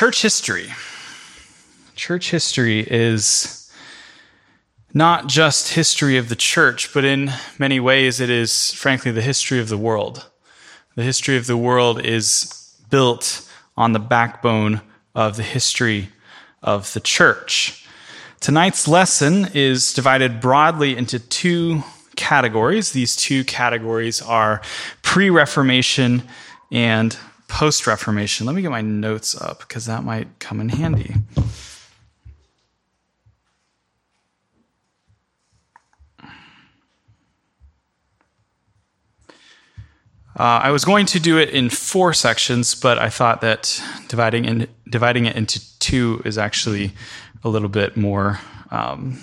church history. Church history is not just history of the church, but in many ways it is, frankly, the history of the world. The history of the world is built on the backbone of the history of the church. Tonight's lesson is divided broadly into two categories. These two categories are pre Reformation and post Reformation. Let me get my notes up because that might come in handy. Uh, I was going to do it in four sections, but I thought that dividing in, dividing it into two is actually a little bit more um,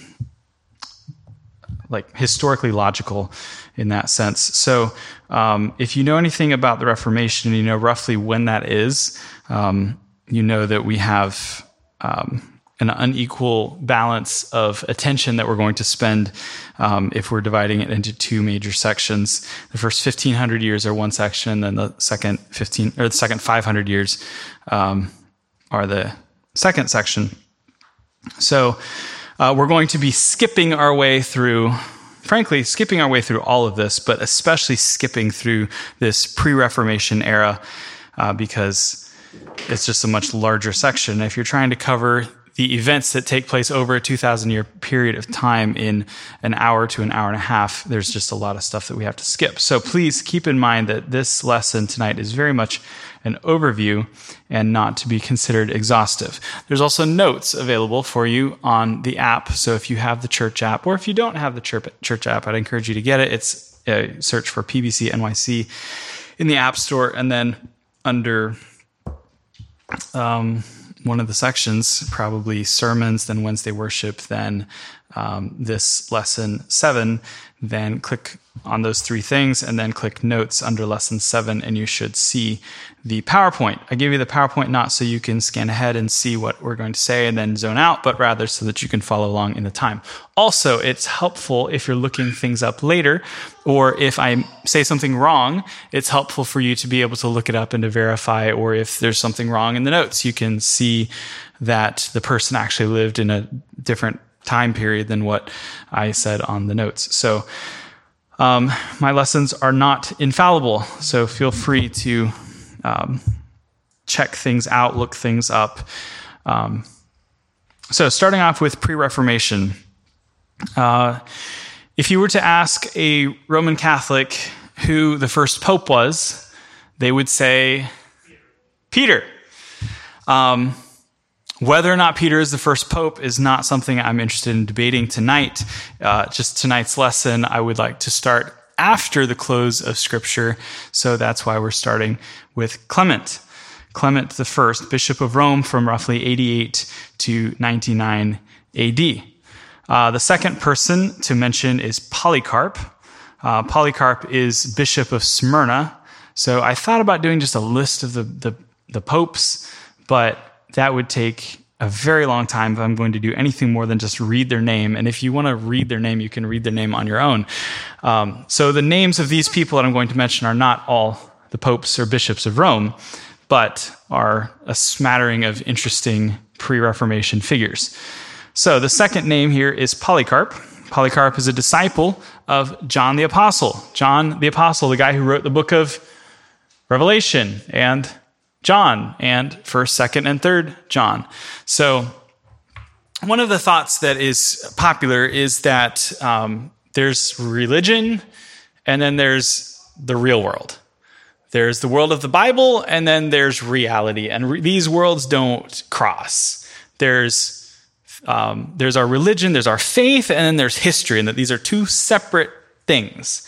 like historically logical in that sense. So, um, if you know anything about the Reformation, you know roughly when that is. Um, you know that we have um, an unequal balance of attention that we're going to spend um, if we're dividing it into two major sections. The first 1500 years are one section, and then the second 15 or the second 500 years um, are the second section. So uh, we're going to be skipping our way through, frankly, skipping our way through all of this, but especially skipping through this pre Reformation era uh, because it's just a much larger section. If you're trying to cover the events that take place over a 2,000 year period of time in an hour to an hour and a half, there's just a lot of stuff that we have to skip. So please keep in mind that this lesson tonight is very much an overview and not to be considered exhaustive. There's also notes available for you on the app. So if you have the church app, or if you don't have the church app, I'd encourage you to get it. It's a search for PBC NYC in the App Store, and then under um, one of the sections, probably sermons, then Wednesday worship, then um, this lesson seven, then click on those three things and then click notes under lesson seven, and you should see the PowerPoint. I give you the PowerPoint not so you can scan ahead and see what we're going to say and then zone out, but rather so that you can follow along in the time. Also, it's helpful if you're looking things up later, or if I say something wrong, it's helpful for you to be able to look it up and to verify, or if there's something wrong in the notes, you can see that the person actually lived in a different time period than what I said on the notes. So, um, my lessons are not infallible, so feel free to um, check things out, look things up. Um, so, starting off with pre Reformation, uh, if you were to ask a Roman Catholic who the first pope was, they would say Peter. Um, whether or not Peter is the first pope is not something I'm interested in debating tonight. Uh, just tonight's lesson, I would like to start after the close of Scripture. So that's why we're starting with Clement. Clement I, Bishop of Rome from roughly 88 to 99 AD. Uh, the second person to mention is Polycarp. Uh, Polycarp is Bishop of Smyrna. So I thought about doing just a list of the, the, the popes, but that would take a very long time if I'm going to do anything more than just read their name. And if you want to read their name, you can read their name on your own. Um, so the names of these people that I'm going to mention are not all the popes or bishops of Rome, but are a smattering of interesting pre Reformation figures. So the second name here is Polycarp. Polycarp is a disciple of John the Apostle. John the Apostle, the guy who wrote the book of Revelation and John and 1st, 2nd, and 3rd John. So, one of the thoughts that is popular is that um, there's religion and then there's the real world. There's the world of the Bible and then there's reality. And re- these worlds don't cross. There's, um, there's our religion, there's our faith, and then there's history, and that these are two separate things.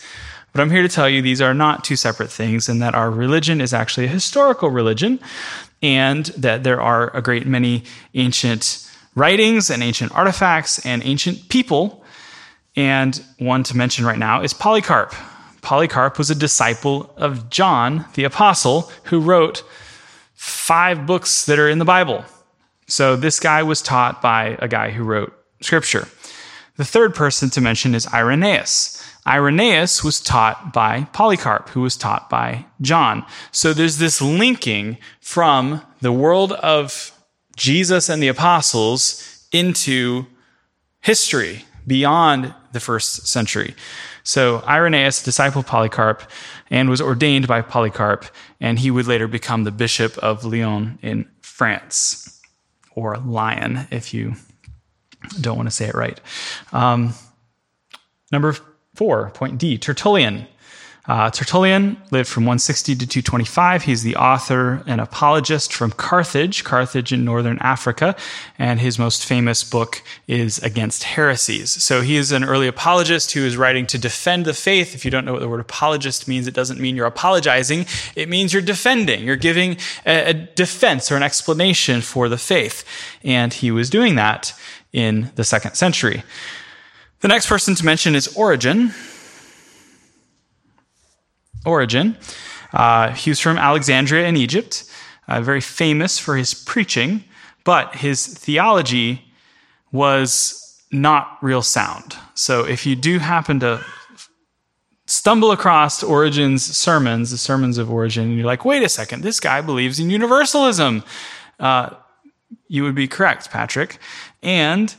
But I'm here to tell you these are not two separate things, and that our religion is actually a historical religion, and that there are a great many ancient writings and ancient artifacts and ancient people. And one to mention right now is Polycarp. Polycarp was a disciple of John the Apostle, who wrote five books that are in the Bible. So this guy was taught by a guy who wrote scripture. The third person to mention is Irenaeus. Irenaeus was taught by Polycarp, who was taught by John. So there's this linking from the world of Jesus and the apostles into history beyond the first century. So Irenaeus discipled Polycarp and was ordained by Polycarp, and he would later become the bishop of Lyon in France, or Lyon, if you don't want to say it right. Um, number four, point D, Tertullian. Uh, Tertullian lived from 160 to 225. He's the author and apologist from Carthage, Carthage in northern Africa, and his most famous book is Against Heresies. So he is an early apologist who is writing to defend the faith. If you don't know what the word apologist means, it doesn't mean you're apologizing. It means you're defending. You're giving a, a defense or an explanation for the faith. And he was doing that in the second century. The next person to mention is Origen. Origen. Uh, he was from Alexandria in Egypt, uh, very famous for his preaching, but his theology was not real sound. So if you do happen to stumble across Origen's sermons, the sermons of Origen, and you're like, wait a second, this guy believes in universalism, uh, you would be correct, Patrick. And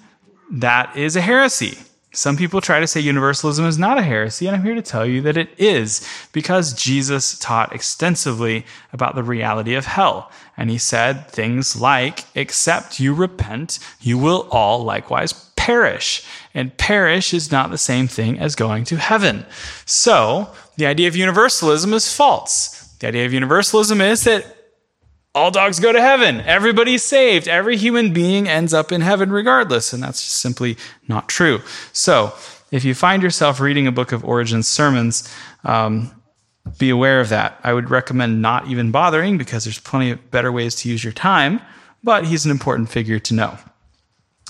that is a heresy. Some people try to say universalism is not a heresy, and I'm here to tell you that it is, because Jesus taught extensively about the reality of hell. And he said things like, except you repent, you will all likewise perish. And perish is not the same thing as going to heaven. So, the idea of universalism is false. The idea of universalism is that all dogs go to heaven. Everybody's saved. Every human being ends up in heaven regardless. And that's just simply not true. So, if you find yourself reading a book of Origen's sermons, um, be aware of that. I would recommend not even bothering because there's plenty of better ways to use your time, but he's an important figure to know.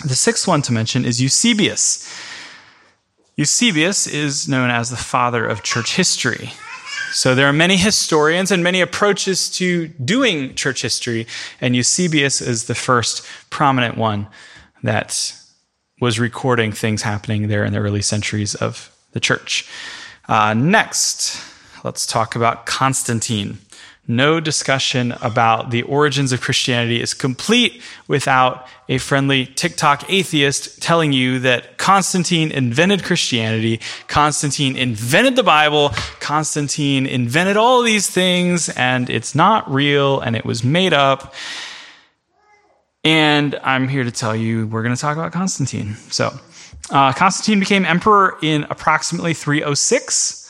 The sixth one to mention is Eusebius. Eusebius is known as the father of church history. So there are many historians and many approaches to doing church history, and Eusebius is the first prominent one that was recording things happening there in the early centuries of the church. Uh, next, let's talk about Constantine no discussion about the origins of Christianity is complete without a friendly TikTok atheist telling you that Constantine invented Christianity, Constantine invented the Bible, Constantine invented all these things, and it's not real and it was made up. And I'm here to tell you we're going to talk about Constantine. So, uh, Constantine became emperor in approximately 306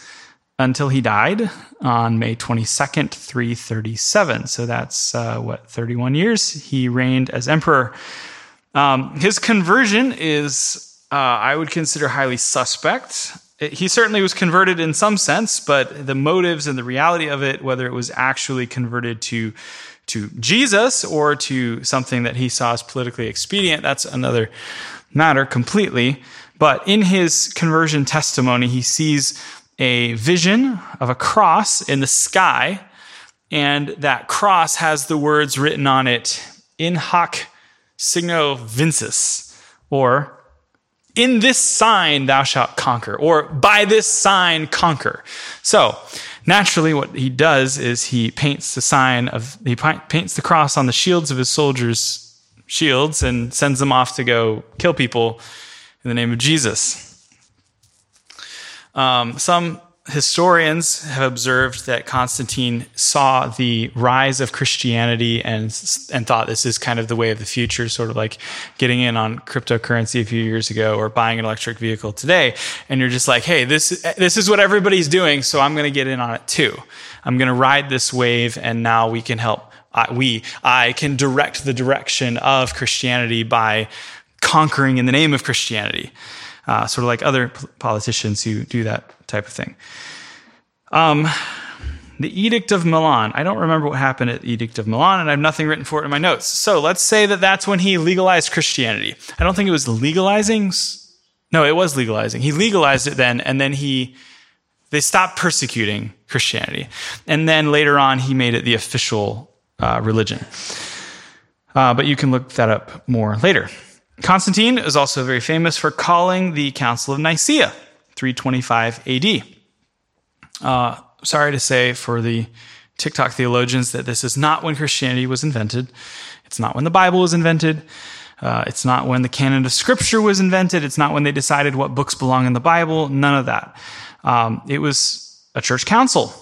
until he died on May 22nd, 337. So that's uh, what, 31 years he reigned as emperor. Um, his conversion is, uh, I would consider, highly suspect. he certainly was converted in some sense, but the motives and the reality of it, whether it was actually converted to to Jesus or to something that he saw as politically expedient, that's another matter completely. But in his conversion testimony, he sees a vision of a cross in the sky, and that cross has the words written on it, in hoc signo vinces, or in this sign thou shalt conquer, or by this sign conquer. So, naturally, what he does is he paints the sign of, he paints the cross on the shields of his soldiers' shields and sends them off to go kill people in the name of Jesus. Um, some historians have observed that Constantine saw the rise of Christianity and and thought this is kind of the way of the future, sort of like getting in on cryptocurrency a few years ago or buying an electric vehicle today. And you're just like, hey, this this is what everybody's doing, so I'm going to get in on it too. I'm going to ride this wave, and now we can help. I, we, I can direct the direction of Christianity by conquering in the name of Christianity uh, sort of like other politicians who do that type of thing. Um, the Edict of Milan. I don't remember what happened at the Edict of Milan, and I have nothing written for it in my notes. So let's say that that's when he legalized Christianity. I don't think it was legalizing. No, it was legalizing. He legalized it then, and then he they stopped persecuting Christianity, and then later on he made it the official uh, religion. Uh, but you can look that up more later. Constantine is also very famous for calling the Council of Nicaea, 325 AD. Uh, sorry to say for the TikTok theologians that this is not when Christianity was invented. It's not when the Bible was invented. Uh, it's not when the canon of Scripture was invented. It's not when they decided what books belong in the Bible. None of that. Um, it was a church council.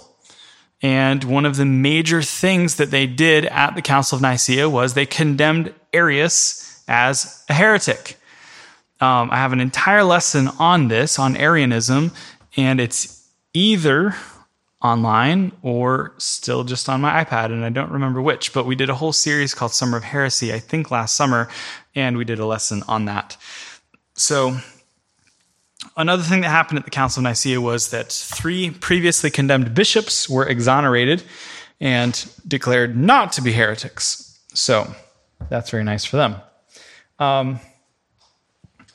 And one of the major things that they did at the Council of Nicaea was they condemned Arius as a heretic. Um, I have an entire lesson on this, on Arianism, and it's either online or still just on my iPad, and I don't remember which, but we did a whole series called Summer of Heresy, I think last summer, and we did a lesson on that. So, another thing that happened at the Council of Nicaea was that three previously condemned bishops were exonerated and declared not to be heretics. So, that's very nice for them. Um,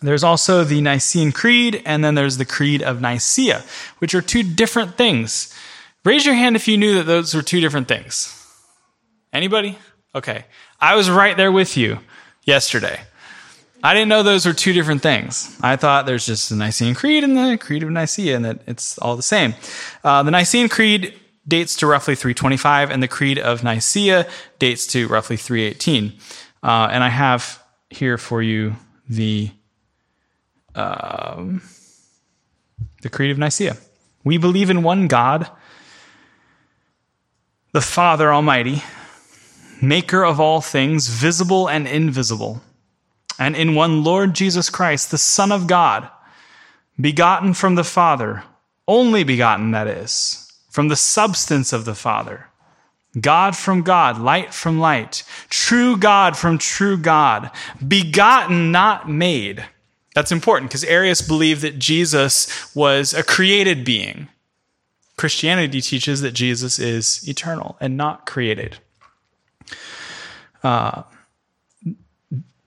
there's also the Nicene Creed, and then there's the Creed of Nicaea, which are two different things. Raise your hand if you knew that those were two different things. Anybody? Okay. I was right there with you yesterday. I didn't know those were two different things. I thought there's just the Nicene Creed and the Creed of Nicaea, and that it's all the same. Uh, the Nicene Creed dates to roughly 325, and the Creed of Nicaea dates to roughly 318. Uh, and I have here for you the um, the Creed of Nicaea. We believe in one God the Father Almighty, maker of all things, visible and invisible, and in one Lord Jesus Christ, the Son of God, begotten from the Father, only begotten, that is, from the substance of the Father. God from God, light from light, true God from true God, begotten, not made. That's important because Arius believed that Jesus was a created being. Christianity teaches that Jesus is eternal and not created. Uh,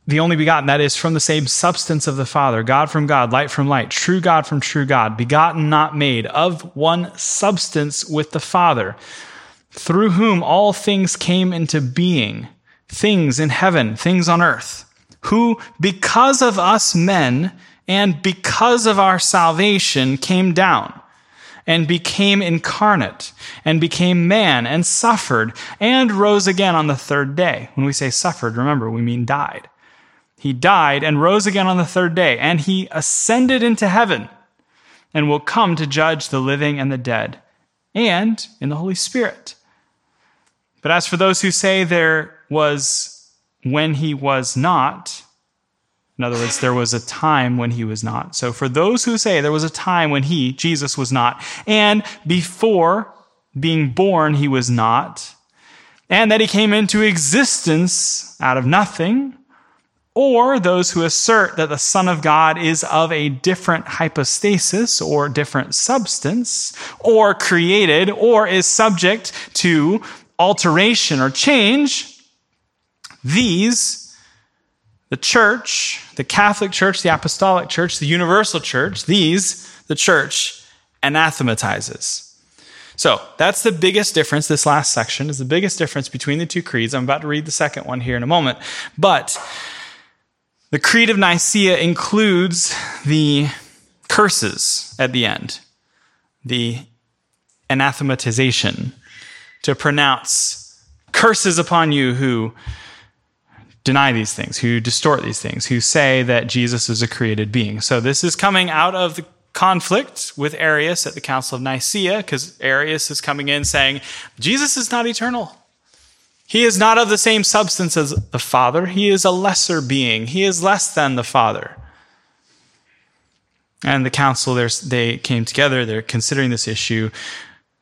the only begotten, that is from the same substance of the Father, God from God, light from light, true God from true God, begotten, not made, of one substance with the Father, through whom all things came into being, things in heaven, things on earth, who, because of us men and because of our salvation, came down and became incarnate and became man and suffered and rose again on the third day. When we say suffered, remember, we mean died. He died and rose again on the third day, and he ascended into heaven and will come to judge the living and the dead and in the Holy Spirit. But as for those who say there was when he was not, in other words, there was a time when he was not. So for those who say there was a time when he, Jesus, was not, and before being born, he was not, and that he came into existence out of nothing, or those who assert that the Son of God is of a different hypostasis or different substance, or created, or is subject to alteration or change, these the church, the Catholic Church, the Apostolic Church, the Universal Church, these, the church, anathematizes. So that's the biggest difference. This last section is the biggest difference between the two creeds. I'm about to read the second one here in a moment. But the Creed of Nicaea includes the curses at the end, the anathematization, to pronounce curses upon you who deny these things, who distort these things, who say that Jesus is a created being. So this is coming out of the conflict with Arius at the Council of Nicaea, because Arius is coming in saying, Jesus is not eternal. He is not of the same substance as the Father. He is a lesser being. He is less than the Father. And the council, they came together. They're considering this issue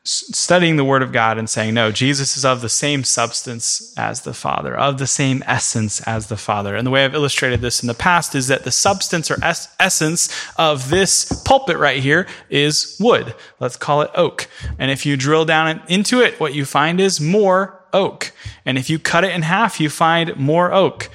studying the Word of God and saying, no, Jesus is of the same substance as the Father, of the same essence as the Father. And the way I've illustrated this in the past is that the substance or es- essence of this pulpit right here is wood. Let's call it oak. And if you drill down into it, what you find is more oak. And if you cut it in half, you find more oak.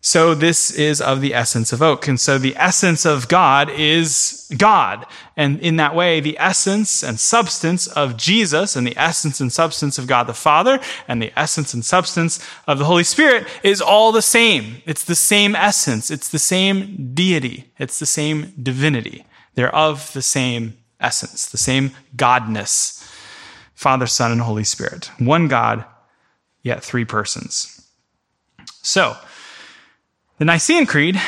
So this is of the essence of oak. And so the essence of God is God. And in that way, the essence and substance of Jesus and the essence and substance of God the Father and the essence and substance of the Holy Spirit is all the same. It's the same essence. It's the same deity. It's the same divinity. They're of the same essence, the same godness. Father, Son, and Holy Spirit. One God, yet three persons. So, the Nicene Creed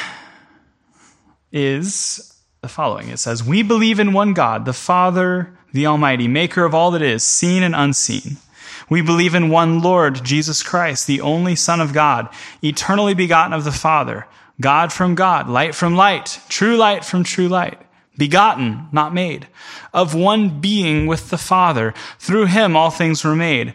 is the following it says, We believe in one God, the Father, the Almighty, maker of all that is, seen and unseen. We believe in one Lord, Jesus Christ, the only Son of God, eternally begotten of the Father, God from God, light from light, true light from true light, begotten, not made, of one being with the Father. Through him all things were made.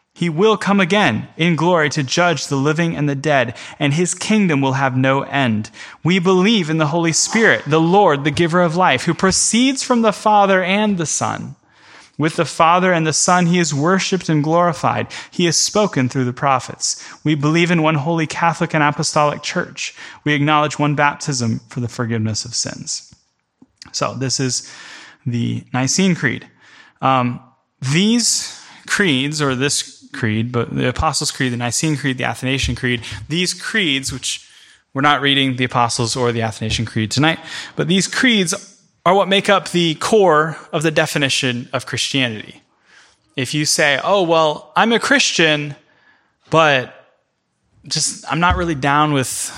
He will come again in glory to judge the living and the dead, and his kingdom will have no end. We believe in the Holy Spirit, the Lord, the giver of life, who proceeds from the Father and the Son. With the Father and the Son, he is worshiped and glorified. He has spoken through the prophets. We believe in one holy Catholic and Apostolic Church. We acknowledge one baptism for the forgiveness of sins. So, this is the Nicene Creed. Um, these creeds, or this Creed, but the Apostles' Creed, the Nicene Creed, the Athanasian Creed, these creeds, which we're not reading the Apostles' or the Athanasian Creed tonight, but these creeds are what make up the core of the definition of Christianity. If you say, oh, well, I'm a Christian, but just, I'm not really down with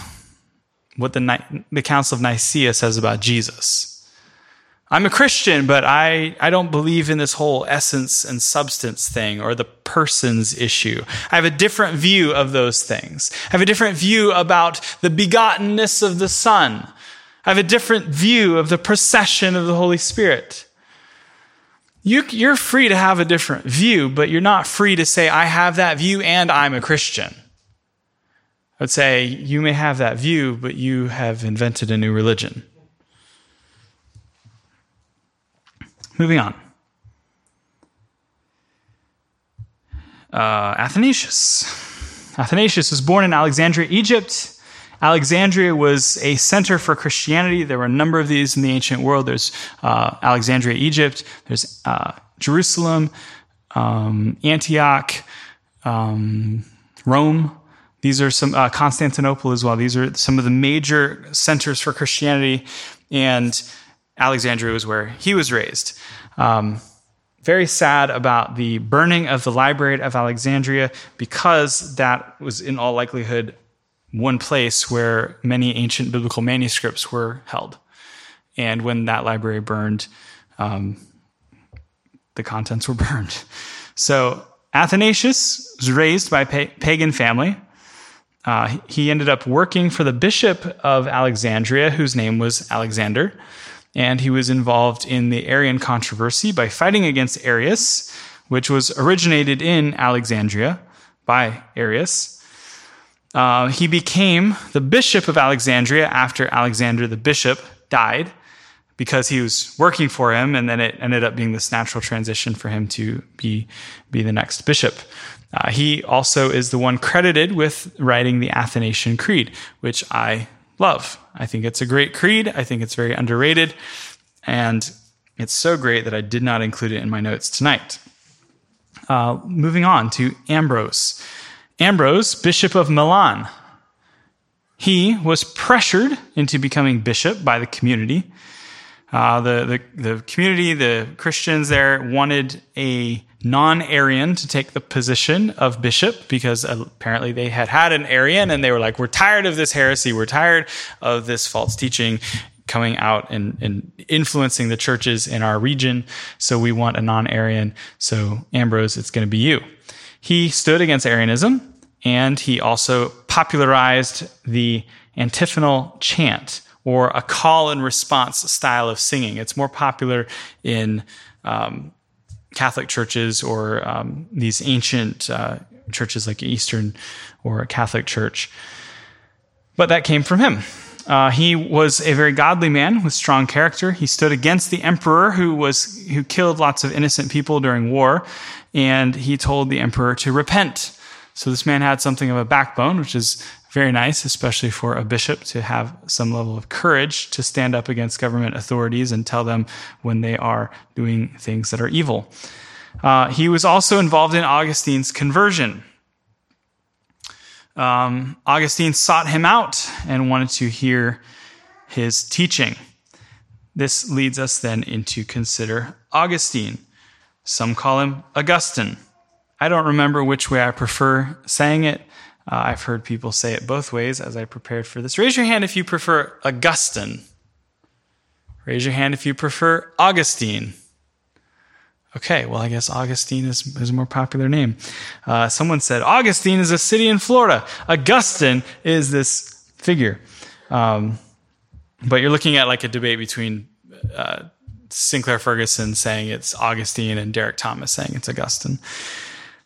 what the, the Council of Nicaea says about Jesus. I'm a Christian, but I, I don't believe in this whole essence and substance thing or the person's issue. I have a different view of those things. I have a different view about the begottenness of the Son. I have a different view of the procession of the Holy Spirit. You, you're free to have a different view, but you're not free to say, I have that view and I'm a Christian. I would say, you may have that view, but you have invented a new religion. Moving on. Uh, Athanasius. Athanasius was born in Alexandria, Egypt. Alexandria was a center for Christianity. There were a number of these in the ancient world. There's uh, Alexandria, Egypt. There's uh, Jerusalem, um, Antioch, um, Rome. These are some uh, Constantinople as well. These are some of the major centers for Christianity, and Alexandria was where he was raised. Um, very sad about the burning of the Library of Alexandria because that was, in all likelihood, one place where many ancient biblical manuscripts were held. And when that library burned, um, the contents were burned. So Athanasius was raised by a pagan family. Uh, he ended up working for the bishop of Alexandria, whose name was Alexander and he was involved in the Arian controversy by fighting against Arius, which was originated in Alexandria by Arius. Uh, he became the bishop of Alexandria after Alexander the bishop died because he was working for him, and then it ended up being this natural transition for him to be, be the next bishop. Uh, he also is the one credited with writing the Athanasian Creed, which I love. I think it's a great creed. I think it's very underrated. And it's so great that I did not include it in my notes tonight. Uh, moving on to Ambrose. Ambrose, Bishop of Milan. He was pressured into becoming bishop by the community. Uh, the, the, the community, the Christians there wanted a non-Arian to take the position of bishop because apparently they had had an Arian and they were like, we're tired of this heresy. We're tired of this false teaching coming out and, and influencing the churches in our region. So we want a non-Arian. So Ambrose, it's going to be you. He stood against Arianism and he also popularized the antiphonal chant or a call and response style of singing. It's more popular in um, Catholic churches or um, these ancient uh, churches like Eastern or a Catholic church. But that came from him. Uh, he was a very godly man with strong character. He stood against the emperor who was who killed lots of innocent people during war, and he told the emperor to repent. So this man had something of a backbone, which is very nice, especially for a bishop to have some level of courage to stand up against government authorities and tell them when they are doing things that are evil. Uh, he was also involved in Augustine's conversion. Um, Augustine sought him out and wanted to hear his teaching. This leads us then into consider Augustine. Some call him Augustine. I don't remember which way I prefer saying it. Uh, I've heard people say it both ways as I prepared for this. Raise your hand if you prefer Augustine. Raise your hand if you prefer Augustine. Okay, well, I guess Augustine is, is a more popular name. Uh, someone said Augustine is a city in Florida. Augustine is this figure. Um, but you're looking at like a debate between uh, Sinclair Ferguson saying it's Augustine and Derek Thomas saying it's Augustine.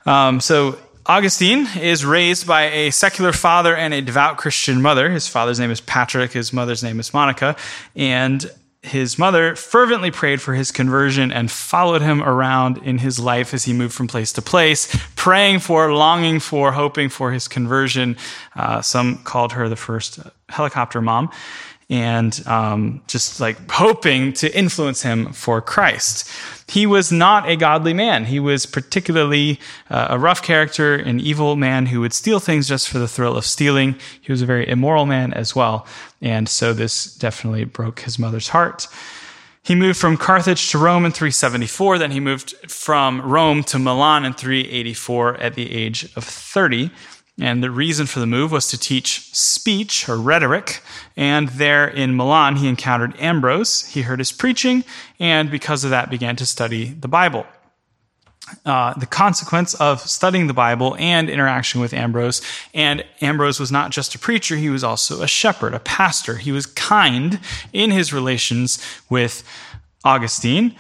Um, so Augustine is raised by a secular father and a devout Christian mother. His father's name is Patrick, his mother's name is Monica. And his mother fervently prayed for his conversion and followed him around in his life as he moved from place to place, praying for, longing for, hoping for his conversion. Uh, some called her the first helicopter mom and um, just like hoping to influence him for Christ. He was not a godly man. He was particularly uh, a rough character, an evil man who would steal things just for the thrill of stealing. He was a very immoral man as well. And so this definitely broke his mother's heart. He moved from Carthage to Rome in 374. Then he moved from Rome to Milan in 384 at the age of 30. And the reason for the move was to teach speech or rhetoric. And there in Milan, he encountered Ambrose. He heard his preaching, and because of that, began to study the Bible. Uh, the consequence of studying the Bible and interaction with Ambrose. And Ambrose was not just a preacher, he was also a shepherd, a pastor. He was kind in his relations with Augustine.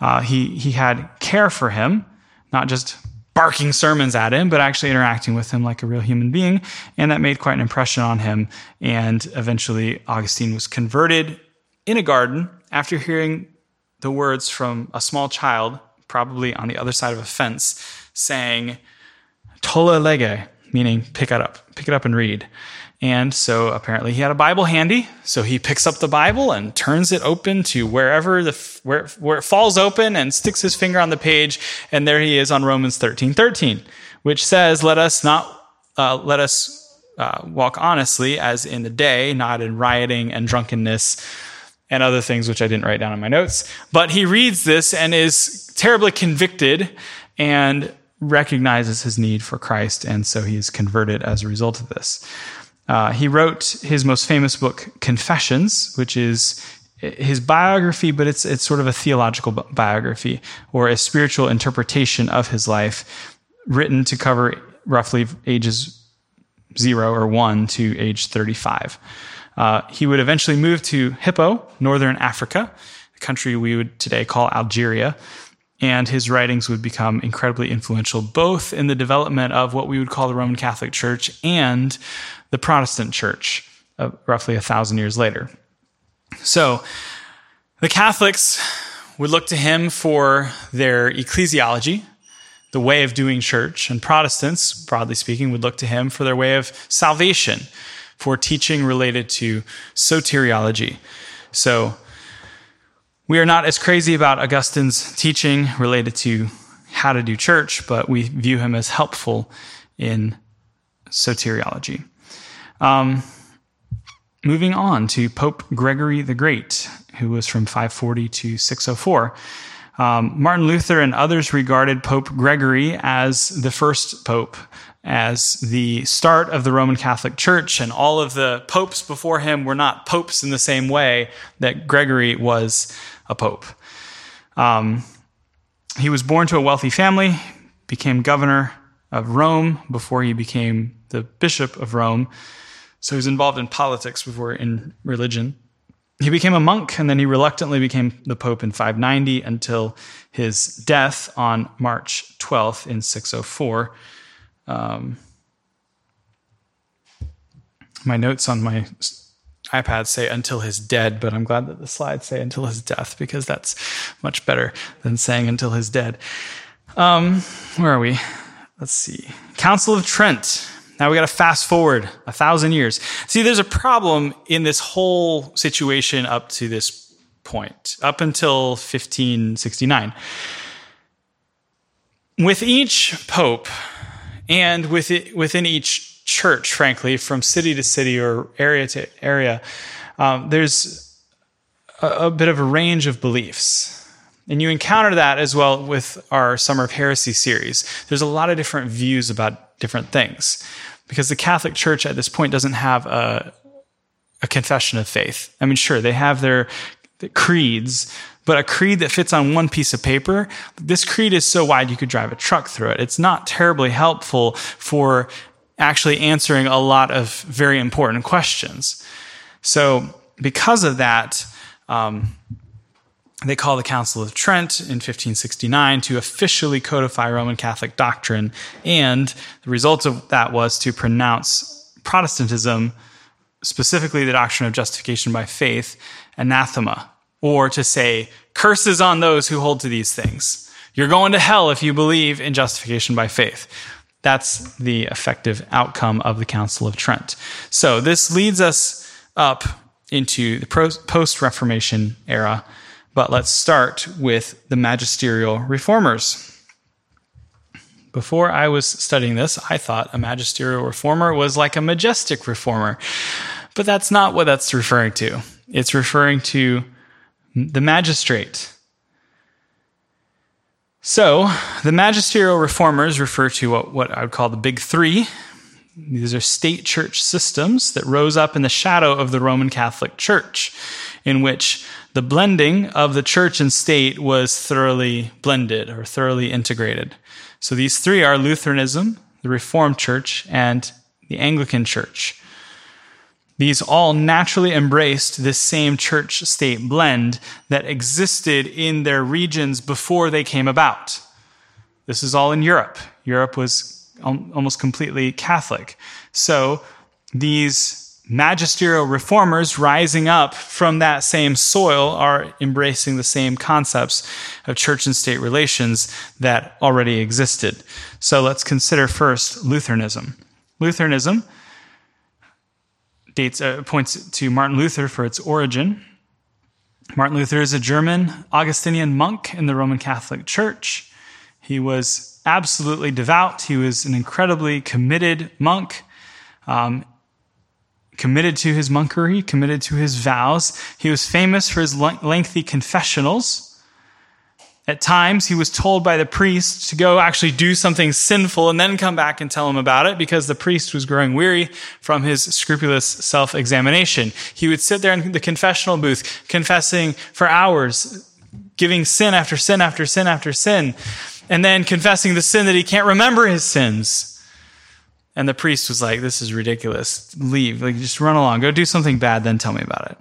Uh, he, he had care for him, not just barking sermons at him, but actually interacting with him like a real human being. And that made quite an impression on him. And eventually, Augustine was converted in a garden after hearing the words from a small child, probably on the other side of a fence, saying, Tolle lege, meaning pick it up, pick it up and read. And so apparently he had a Bible handy. So he picks up the Bible and turns it open to wherever the, where, where it falls open and sticks his finger on the page. And there he is on Romans 13, 13, which says, let us not, uh, let us uh, walk honestly as in the day, not in rioting and drunkenness and other things which I didn't write down in my notes. But he reads this and is terribly convicted and recognizes his need for Christ. And so he is converted as a result of this. Uh, he wrote his most famous book, Confessions, which is his biography, but it's it's sort of a theological biography or a spiritual interpretation of his life, written to cover roughly ages zero or one to age 35. Uh, he would eventually move to Hippo, northern Africa, a country we would today call Algeria, and his writings would become incredibly influential both in the development of what we would call the Roman Catholic Church and the Protestant church uh, roughly a thousand years later. So the Catholics would look to him for their ecclesiology, the way of doing church, and Protestants, broadly speaking, would look to him for their way of salvation, for teaching related to soteriology. So we are not as crazy about Augustine's teaching related to how to do church, but we view him as helpful in soteriology. Um, moving on to Pope Gregory the Great, who was from 540 to 604. Um, Martin Luther and others regarded Pope Gregory as the first pope, as the start of the Roman Catholic Church, and all of the popes before him were not popes in the same way that Gregory was a pope. Um, he was born to a wealthy family, became governor of Rome before he became the bishop of Rome. So he was involved in politics before in religion. He became a monk and then he reluctantly became the Pope in 590 until his death on March 12th in 604. Um, my notes on my iPad say until his dead, but I'm glad that the slides say until his death because that's much better than saying until his dead. Um, where are we? Let's see. Council of Trent. Now we got to fast forward a thousand years. See, there's a problem in this whole situation up to this point, up until 1569. With each pope and within each church, frankly, from city to city or area to area, um, there's a, a bit of a range of beliefs. And you encounter that as well with our Summer of Heresy series. There's a lot of different views about different things because the Catholic Church at this point doesn't have a, a confession of faith. I mean, sure, they have their creeds, but a creed that fits on one piece of paper, this creed is so wide you could drive a truck through it. It's not terribly helpful for actually answering a lot of very important questions. So, because of that, um, they call the Council of Trent in 1569 to officially codify Roman Catholic doctrine, and the result of that was to pronounce Protestantism, specifically the doctrine of justification by faith, anathema, or to say, curses on those who hold to these things. You're going to hell if you believe in justification by faith. That's the effective outcome of the Council of Trent. So this leads us up into the post Reformation era but let's start with the magisterial reformers. Before I was studying this, I thought a magisterial reformer was like a majestic reformer. But that's not what that's referring to. It's referring to the magistrate. So, the magisterial reformers refer to what, what I would call the big three. These are state church systems that rose up in the shadow of the Roman Catholic Church, in which the blending of the church and state was thoroughly blended or thoroughly integrated. So these three are Lutheranism, the Reformed Church, and the Anglican Church. These all naturally embraced this same church state blend that existed in their regions before they came about. This is all in Europe. Europe was almost completely Catholic. So these magisterial reformers rising up from that same soil are embracing the same concepts of church and state relations that already existed. So let's consider first Lutheranism. Lutheranism dates uh, points to Martin Luther for its origin. Martin Luther is a German Augustinian monk in the Roman Catholic Church. He was absolutely devout. He was an incredibly committed monk. Um, committed to his monkery, committed to his vows. He was famous for his lengthy confessionals. At times, he was told by the priest to go actually do something sinful and then come back and tell him about it because the priest was growing weary from his scrupulous self examination. He would sit there in the confessional booth, confessing for hours, giving sin after sin after sin after sin, and then confessing the sin that he can't remember his sins. And the priest was like, This is ridiculous. Leave. Like, just run along. Go do something bad, then tell me about it.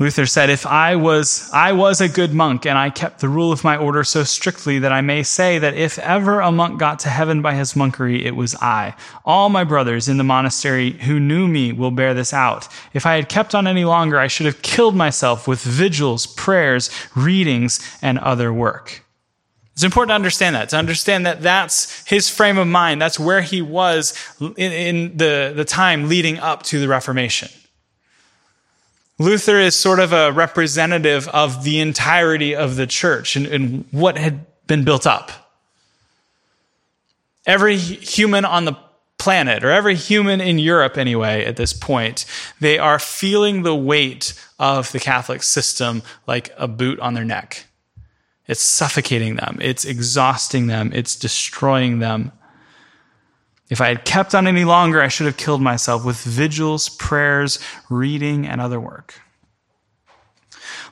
Luther said, If I was, I was a good monk and I kept the rule of my order so strictly that I may say that if ever a monk got to heaven by his monkery, it was I. All my brothers in the monastery who knew me will bear this out. If I had kept on any longer, I should have killed myself with vigils, prayers, readings, and other work. It's important to understand that, to understand that that's his frame of mind. That's where he was in, the, the time leading up to the Reformation. Luther is sort of a representative of the entirety of the church and, and what had been built up. Every human on the planet, or every human in Europe anyway, at this point, they are feeling the weight of the Catholic system like a boot on their neck. It's suffocating them. It's exhausting them. It's destroying them. If I had kept on any longer, I should have killed myself with vigils, prayers, reading, and other work.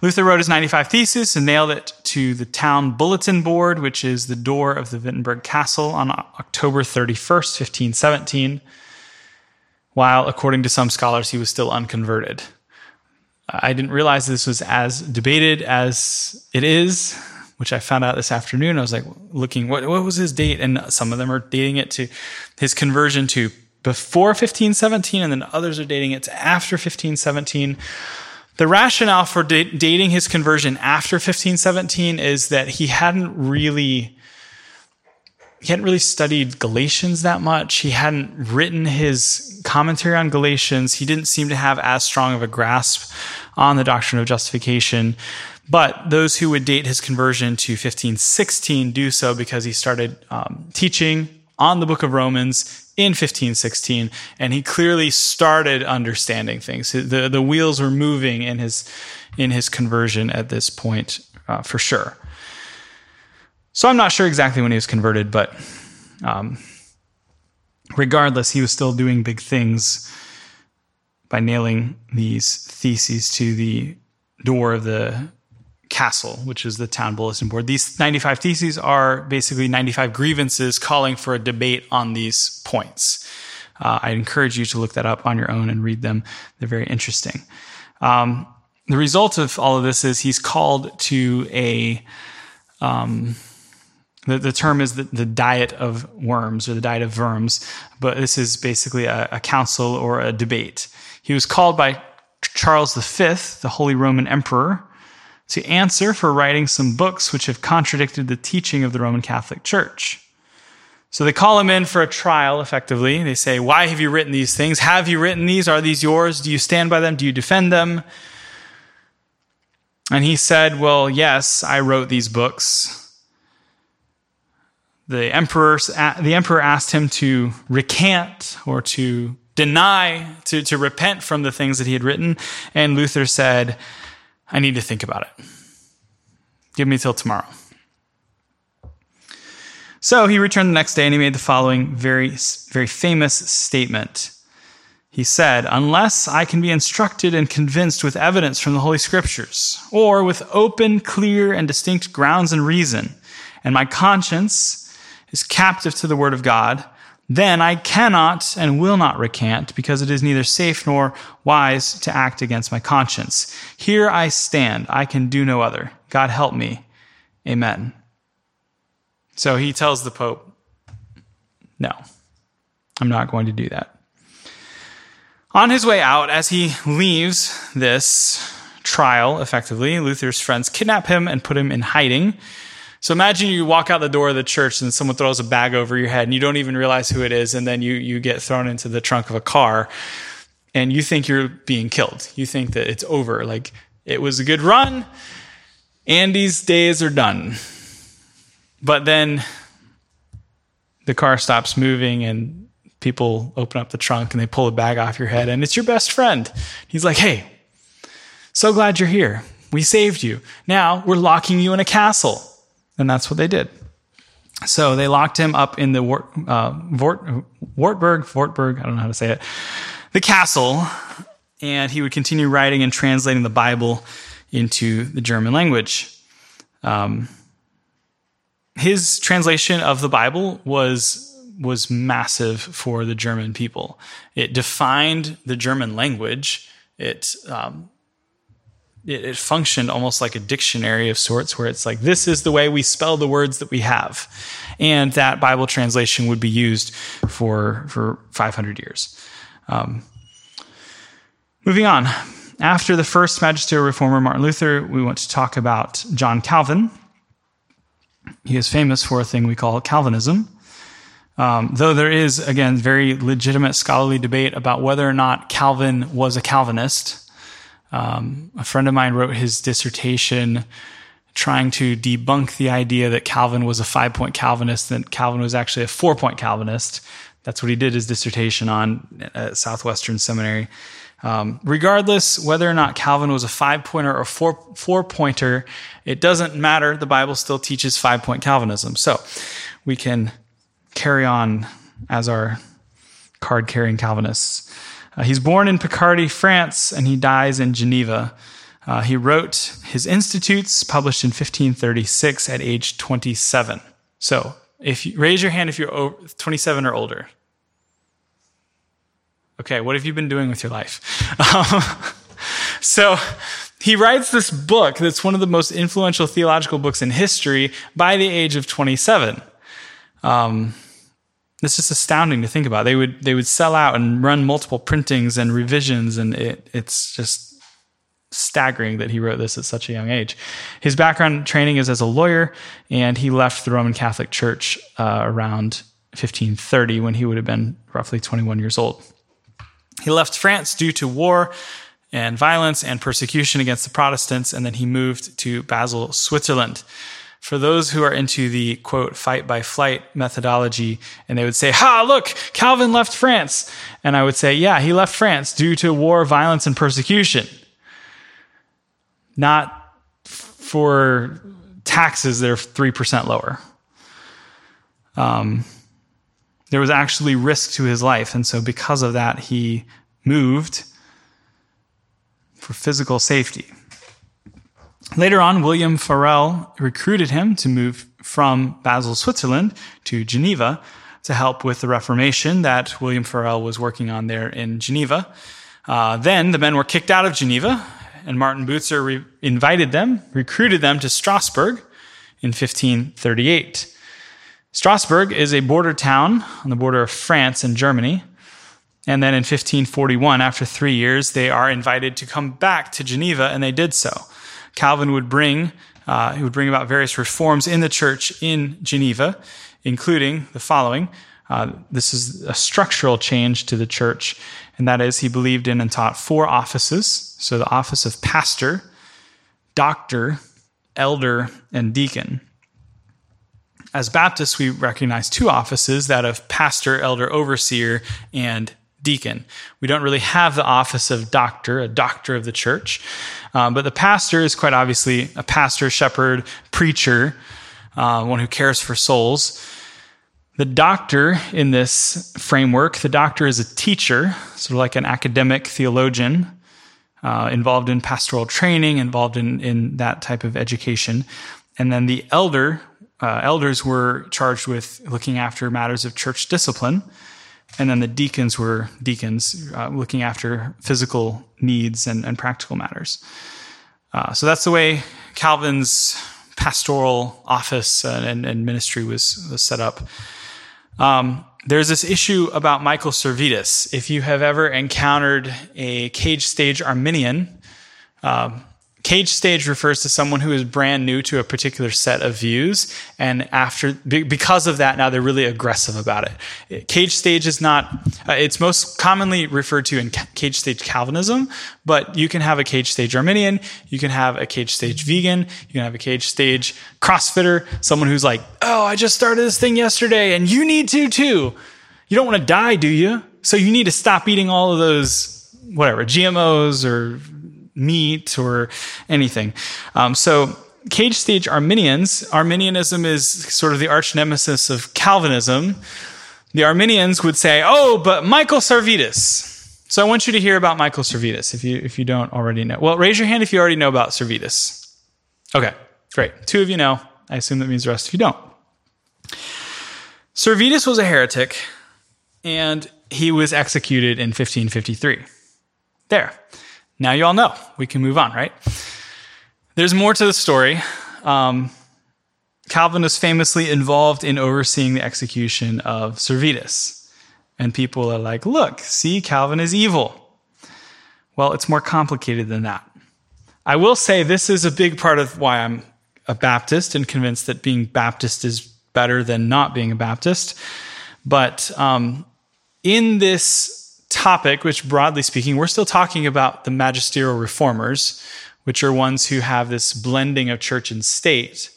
Luther wrote his 95 Thesis and nailed it to the town bulletin board, which is the door of the Wittenberg Castle, on October 31st, 1517, while, according to some scholars, he was still unconverted. I didn't realize this was as debated as it is which I found out this afternoon. I was like looking, what, what was his date? And some of them are dating it to his conversion to before 1517, and then others are dating it to after 1517. The rationale for dating his conversion after 1517 is that he hadn't really he hadn't really studied Galatians that much. He hadn't written his commentary on Galatians. He didn't seem to have as strong of a grasp on the doctrine of justification. But those who would date his conversion to 1516 do so because he started um, teaching on the book of Romans in 1516, and he clearly started understanding things. The, the wheels were moving in his, in his conversion at this point, uh, for sure. So I'm not sure exactly when he was converted, but um, regardless, he was still doing big things by nailing these theses to the door of the castle, which is the town bulletin board. These 95 theses are basically 95 grievances calling for a debate on these points. Uh, I encourage you to look that up on your own and read them. They're very interesting. Um, the result of all of this is he's called to a um, the, the term is the, the diet of worms or the diet of verms, but this is basically a, a council or a debate. He was called by Charles V, the Holy Roman Emperor, to answer for writing some books which have contradicted the teaching of the Roman Catholic Church. So they call him in for a trial, effectively. They say, Why have you written these things? Have you written these? Are these yours? Do you stand by them? Do you defend them? And he said, Well, yes, I wrote these books. The emperor, the emperor asked him to recant or to deny, to, to repent from the things that he had written. And Luther said, I need to think about it. Give me till tomorrow. So he returned the next day and he made the following very, very famous statement. He said, Unless I can be instructed and convinced with evidence from the Holy Scriptures, or with open, clear, and distinct grounds and reason, and my conscience is captive to the Word of God, then I cannot and will not recant, because it is neither safe nor wise to act against my conscience. Here I stand. I can do no other. God help me. Amen. So he tells the Pope, No, I'm not going to do that. On his way out, as he leaves this trial, effectively, Luther's friends kidnap him and put him in hiding. So imagine you walk out the door of the church and someone throws a bag over your head and you don't even realize who it is. And then you, you get thrown into the trunk of a car and you think you're being killed. You think that it's over. Like it was a good run. Andy's days are done. But then the car stops moving and people open up the trunk and they pull a bag off your head and it's your best friend. He's like, Hey, so glad you're here. We saved you. Now we're locking you in a castle. And that's what they did. So they locked him up in the uh, Vort, Wartburg, Wartburg, I don't know how to say it, the castle, and he would continue writing and translating the Bible into the German language. Um, his translation of the Bible was was massive for the German people. It defined the German language. It um, it, it, functioned almost like a dictionary of sorts, where it's like, this is the way we spell the words that we have. And that Bible translation would be used for, for 500 years. Um, moving on. After the first magisterial reformer, Martin Luther, we want to talk about John Calvin. He is famous for a thing we call Calvinism. Um, though there is, again, very legitimate scholarly debate about whether or not Calvin was a Calvinist. Um, a friend of mine wrote his dissertation trying to debunk the idea that Calvin was a five point Calvinist, that Calvin was actually a four point Calvinist. That's what he did his dissertation on at Southwestern Seminary. Um, regardless whether or not Calvin was a five pointer or four, four pointer, it doesn't matter. The Bible still teaches five point Calvinism. So we can carry on as our card carrying Calvinists. Uh, he's born in Picardy, France, and he dies in Geneva. Uh, he wrote his Institutes, published in 1536 at age 27. So, if you, raise your hand if you're 27 or older. Okay, what have you been doing with your life? So, he writes this book that's one of the most influential theological books in history by the age of 27. Um, it's just astounding to think about. They would they would sell out and run multiple printings and revisions, and it it's just staggering that he wrote this at such a young age. His background training is as a lawyer, and he left the Roman Catholic Church uh, around 1530 when he would have been roughly 21 years old. He left France due to war and violence and persecution against the Protestants, and then he moved to Basel, Switzerland. For those who are into the quote, fight by flight methodology, and they would say, Ha, look, Calvin left France. And I would say, Yeah, he left France due to war, violence, and persecution. Not for taxes that are 3% lower. Um, there was actually risk to his life. And so, because of that, he moved for physical safety. Later on, William Farel recruited him to move from Basel, Switzerland to Geneva to help with the Reformation that William Farel was working on there in Geneva. Uh, then the men were kicked out of Geneva, and Martin Bucer re- invited them, recruited them to Strasbourg in 1538. Strasbourg is a border town on the border of France and Germany. And then in 1541, after three years, they are invited to come back to Geneva, and they did so. Calvin would bring, uh, he would bring about various reforms in the church in Geneva, including the following. Uh, this is a structural change to the church, and that is he believed in and taught four offices. So the office of pastor, doctor, elder, and deacon. As Baptists, we recognize two offices that of pastor, elder, overseer, and deacon. We don't really have the office of doctor, a doctor of the church, um, but the pastor is quite obviously a pastor, shepherd, preacher, uh, one who cares for souls. The doctor in this framework, the doctor is a teacher, sort of like an academic theologian. Uh, involved in pastoral training, involved in, in that type of education. And then the elder uh, elders were charged with looking after matters of church discipline, and then the deacons were deacons uh, looking after physical needs and, and practical matters. Uh, so that's the way Calvin's pastoral office and, and ministry was, was set up. Um, there's this issue about Michael Servetus. If you have ever encountered a cage stage Arminian, um, Cage stage refers to someone who is brand new to a particular set of views, and after because of that, now they're really aggressive about it. Cage stage is not; uh, it's most commonly referred to in cage stage Calvinism, but you can have a cage stage Arminian, you can have a cage stage vegan, you can have a cage stage CrossFitter, someone who's like, "Oh, I just started this thing yesterday, and you need to too." You don't want to die, do you? So you need to stop eating all of those whatever GMOs or meat or anything. Um, so, cage stage Arminians, Arminianism is sort of the arch nemesis of Calvinism. The Arminians would say, "Oh, but Michael Servetus." So I want you to hear about Michael Servetus if you if you don't already know. Well, raise your hand if you already know about Servetus. Okay, great. Two of you know. I assume that means the rest of you don't. Servetus was a heretic, and he was executed in 1553. There. Now you all know. We can move on, right? There's more to the story. Um, Calvin was famously involved in overseeing the execution of Servetus. And people are like, look, see, Calvin is evil. Well, it's more complicated than that. I will say this is a big part of why I'm a Baptist and convinced that being Baptist is better than not being a Baptist. But um, in this topic, which broadly speaking, we're still talking about the magisterial reformers, which are ones who have this blending of church and state.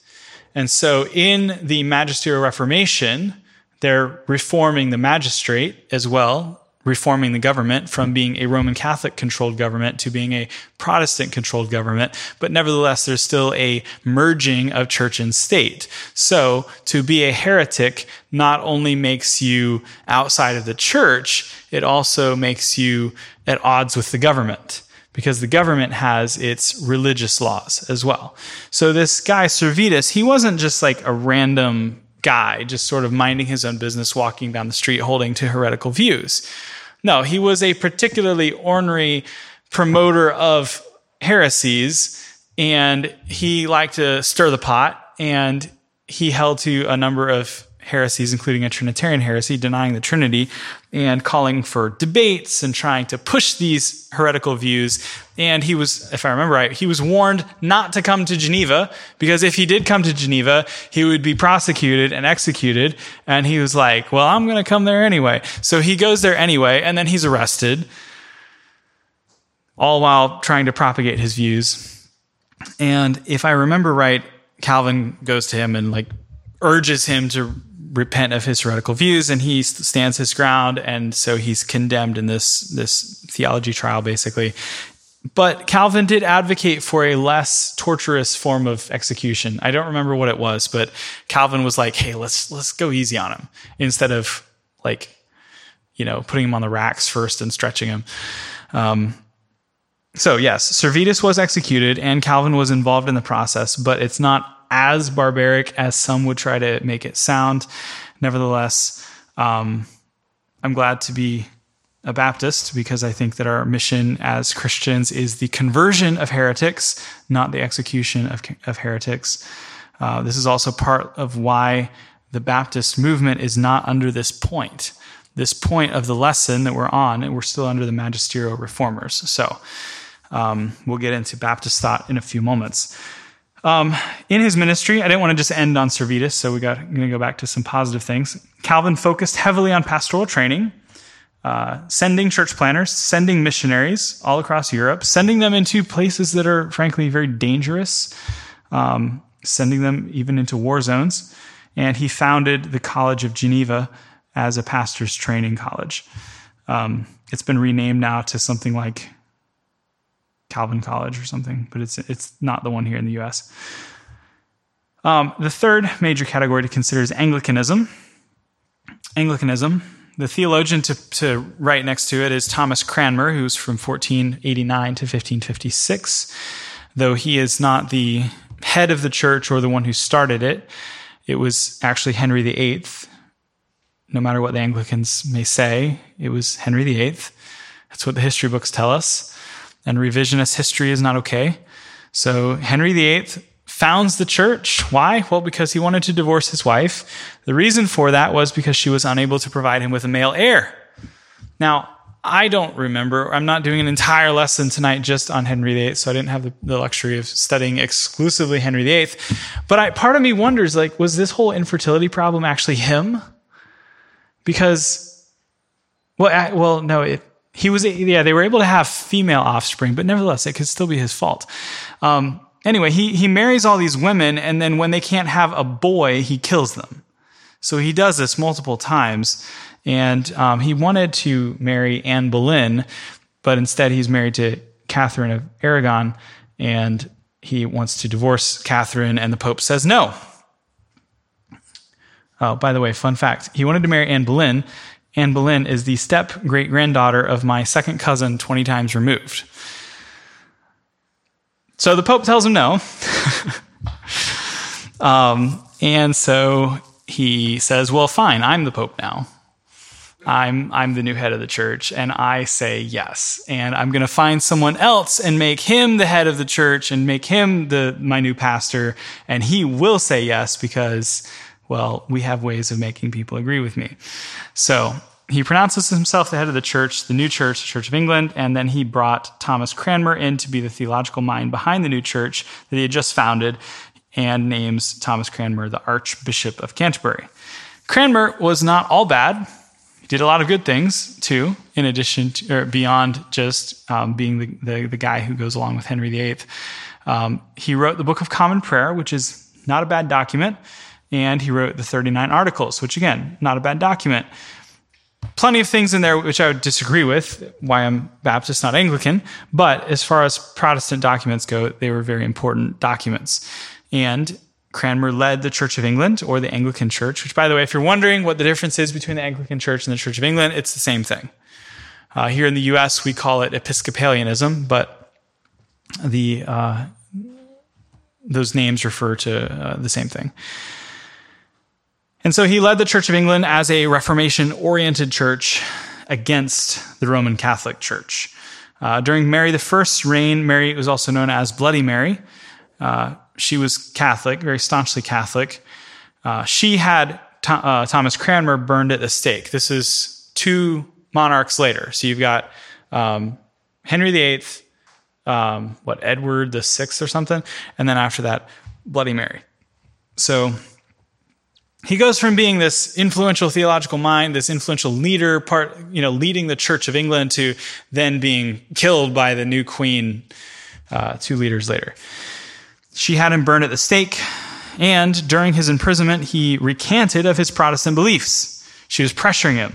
And so in the magisterial reformation, they're reforming the magistrate as well, reforming the government from being a Roman Catholic controlled government to being a Protestant controlled government. But nevertheless, there's still a merging of church and state. So to be a heretic not only makes you outside of the church, it also makes you at odds with the government because the government has its religious laws as well. So this guy Servetus, he wasn't just like a random guy, just sort of minding his own business, walking down the street, holding to heretical views. No, he was a particularly ornery promoter of heresies, and he liked to stir the pot, and he held to a number of heresies, including a Trinitarian heresy, denying the Trinity, and calling for debates and trying to push these heretical views. And he was, if I remember right, he was warned not to come to Geneva because if he did come to Geneva, he would be prosecuted and executed. And he was like, well, I'm going to come there anyway. So he goes there anyway, and then he's arrested, all while trying to propagate his views. And if I remember right, Calvin goes to him and like urges him to repent of his heretical views and he stands his ground and so he's condemned in this this theology trial basically but Calvin did advocate for a less torturous form of execution. I don't remember what it was, but Calvin was like, "Hey, let's let's go easy on him instead of like, you know, putting him on the racks first and stretching him." Um, so yes, Servetus was executed, and Calvin was involved in the process, but it's not as barbaric as some would try to make it sound. Nevertheless, um, I'm glad to be a Baptist because I think that our mission as Christians is the conversion of heretics, not the execution of, of heretics. Uh, this is also part of why the Baptist movement is not under this point, this point of the lesson that we're on, and we're still under the magisterial reformers. So um, we'll get into Baptist thought in a few moments. Um, in his ministry, I didn't want to just end on Servetus, so we got going to go back to some positive things. Calvin focused heavily on pastoral training, uh, sending church planners, sending missionaries all across Europe, sending them into places that are frankly very dangerous, um, sending them even into war zones. And he founded the College of Geneva as a pastor's training college. Um, it's been renamed now to something like Calvin College or something, but it's it's not the one here in the U.S. Um, the third major category to consider is Anglicanism. Anglicanism. The theologian to, to right next to it is Thomas Cranmer, who's from 1489 to 1556. Though he is not the head of the church or the one who started it, it was actually Henry VIII. No matter what the Anglicans may say, it was Henry VIII. That's what the history books tell us and revisionist history is not okay. So Henry VIII founds the church. Why? Well, because he wanted to divorce his wife. The reason for that was because she was unable to provide him with a male heir. Now, I don't remember. I'm not doing an entire lesson tonight just on Henry VIII, so I didn't have the, luxury of studying exclusively Henry VIII. But I, part of me wonders, like, was this whole infertility problem actually him? Because, well, I, well, no, it, he was yeah they were able to have female offspring but nevertheless it could still be his fault. Um, anyway he, he marries all these women and then when they can't have a boy he kills them. So he does this multiple times and um, he wanted to marry anne boleyn but instead he's married to catherine of aragon and he wants to divorce catherine and the pope says no. Oh by the way fun fact. He wanted to marry anne boleyn Anne Boleyn is the step great granddaughter of my second cousin 20 times removed. So the Pope tells him no. um, and so he says, Well, fine, I'm the Pope now. I'm, I'm the new head of the church, and I say yes. And I'm going to find someone else and make him the head of the church and make him the, my new pastor. And he will say yes because well, we have ways of making people agree with me. So he pronounces himself the head of the church, the new church, the Church of England, and then he brought Thomas Cranmer in to be the theological mind behind the new church that he had just founded and names Thomas Cranmer the Archbishop of Canterbury. Cranmer was not all bad. He did a lot of good things too, in addition to, or beyond just um, being the, the, the, guy who goes along with Henry VIII. Um, he wrote the Book of Common Prayer, which is not a bad document and he wrote the 39 articles, which again, not a bad document. Plenty of things in there which I would disagree with, why I'm Baptist, not Anglican, but as far as Protestant documents go, they were very important documents. And Cranmer led the Church of England, or the Anglican Church, which, by the way, if you're wondering what the difference is between the Anglican Church and the Church of England, it's the same thing. Uh, here in the US, we call it Episcopalianism, but the uh, those names refer to uh, the same thing. And so he led the Church of England as a Reformation oriented church against the Roman Catholic Church. Uh, during Mary I's reign, Mary was also known as Bloody Mary. Uh, she was Catholic, very staunchly Catholic. Uh, she had uh, Thomas Cranmer burned at the stake. This is two monarchs later. So you've got um, Henry VIII, um, what, Edward Sixth or something, and then after that, Bloody Mary. So he goes from being this influential theological mind, this influential leader, part, you know, leading the Church of England to then being killed by the new queen uh, two leaders later. She had him burned at the stake, and during his imprisonment, he recanted of his Protestant beliefs. She was pressuring him.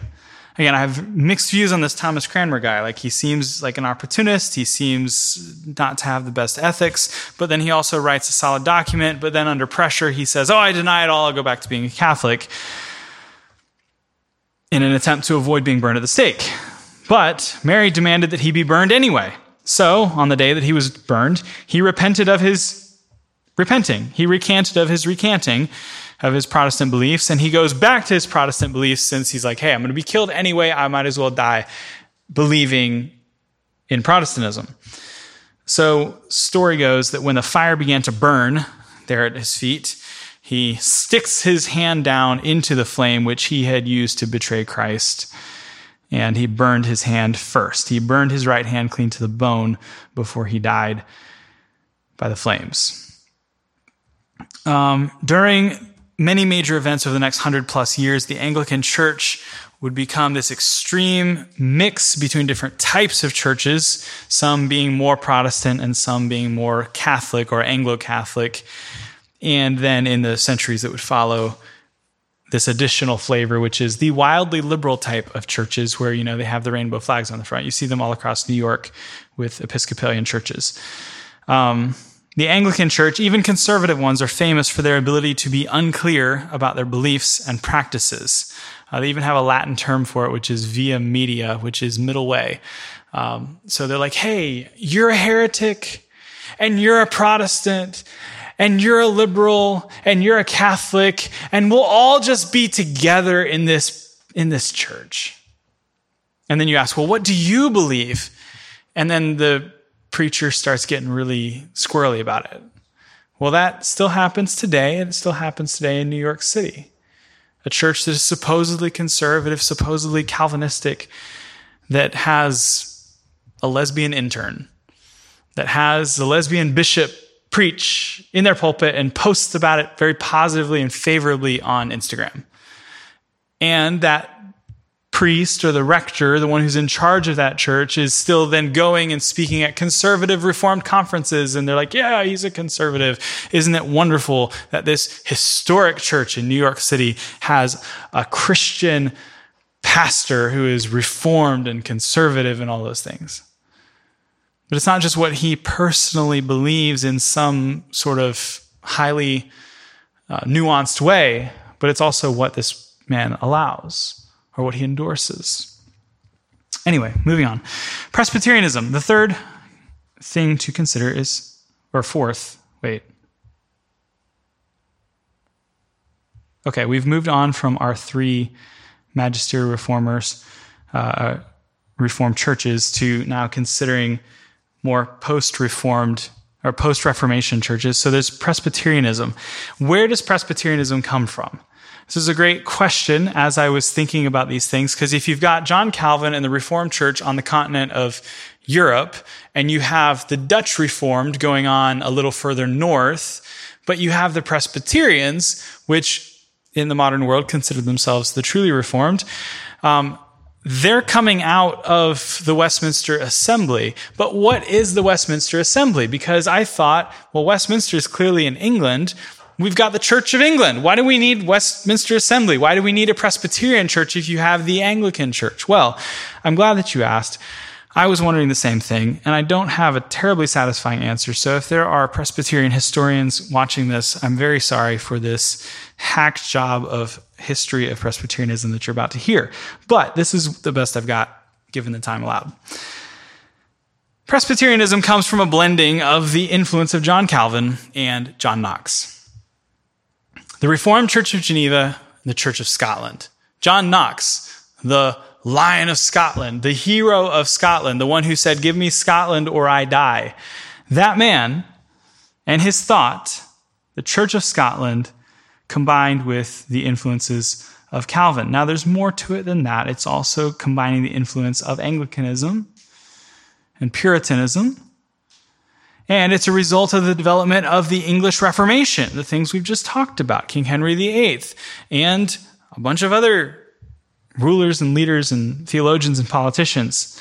Again, I have mixed views on this Thomas Cranmer guy. Like, he seems like an opportunist. He seems not to have the best ethics, but then he also writes a solid document. But then, under pressure, he says, Oh, I deny it all. I'll go back to being a Catholic in an attempt to avoid being burned at the stake. But Mary demanded that he be burned anyway. So, on the day that he was burned, he repented of his repenting. He recanted of his recanting of his Protestant beliefs, and he goes back to his Protestant beliefs since he's like, hey, I'm going to be killed anyway. I might as well die believing in Protestantism. So, story goes that when the fire began to burn there at his feet, he sticks his hand down into the flame which he had used to betray Christ and he burned his hand first. He burned his right hand clean to the bone before he died by the flames. Um, during many major events over the next hundred plus years, the Anglican Church would become this extreme mix between different types of churches, some being more Protestant and some being more Catholic or Anglo Catholic. And then in the centuries that would follow, this additional flavor, which is the wildly liberal type of churches where, you know, they have the rainbow flags on the front. You see them all across New York with Episcopalian churches. Um, the Anglican Church, even conservative ones, are famous for their ability to be unclear about their beliefs and practices. Uh, they even have a Latin term for it, which is via media, which is middle way. Um, so they're like, hey, you're a heretic and you're a Protestant and you're a liberal and you're a Catholic and we'll all just be together in this, in this church. And then you ask, well, what do you believe? And then the preacher starts getting really squirrely about it. Well, that still happens today, and it still happens today in New York City. A church that is supposedly conservative, supposedly Calvinistic, that has a lesbian intern, that has a lesbian bishop preach in their pulpit and post about it very positively and favorably on Instagram. And that priest or the rector, the one who's in charge of that church, is still then going and speaking at conservative reformed conferences. And they're like, yeah, he's a conservative. Isn't it wonderful that this historic church in New York City has a Christian pastor who is reformed and conservative and all those things? But it's not just what he personally believes in some sort of highly uh, nuanced way, but it's also what this man allows or what he endorses. Anyway, moving on. Presbyterianism. The third thing to consider is, or fourth, wait. Okay, we've moved on from our three magisterial reformers, uh, reformed churches, to now considering more post reformed or post Reformation churches. So there's Presbyterianism. Where does Presbyterianism come from? This is a great question as I was thinking about these things, because if you've got John Calvin and the Reformed Church on the continent of Europe, and you have the Dutch Reformed going on a little further north, but you have the Presbyterians, which in the modern world consider themselves the truly Reformed, um, they're coming out of the Westminster Assembly. But what is the Westminster Assembly? Because I thought, well, Westminster is clearly in England. We've got the Church of England. Why do we need Westminster Assembly? Why do we need a Presbyterian church if you have the Anglican church? Well, I'm glad that you asked. I was wondering the same thing, and I don't have a terribly satisfying answer. So if there are Presbyterian historians watching this, I'm very sorry for this hack job of history of Presbyterianism that you're about to hear. But this is the best I've got given the time allowed. Presbyterianism comes from a blending of the influence of John Calvin and John Knox. The Reformed Church of Geneva, and the Church of Scotland. John Knox, the Lion of Scotland, the hero of Scotland, the one who said, Give me Scotland or I die. That man and his thought, the Church of Scotland, combined with the influences of Calvin. Now, there's more to it than that. It's also combining the influence of Anglicanism and Puritanism. And it's a result of the development of the English Reformation, the things we've just talked about, King Henry VIII, and a bunch of other rulers and leaders and theologians and politicians.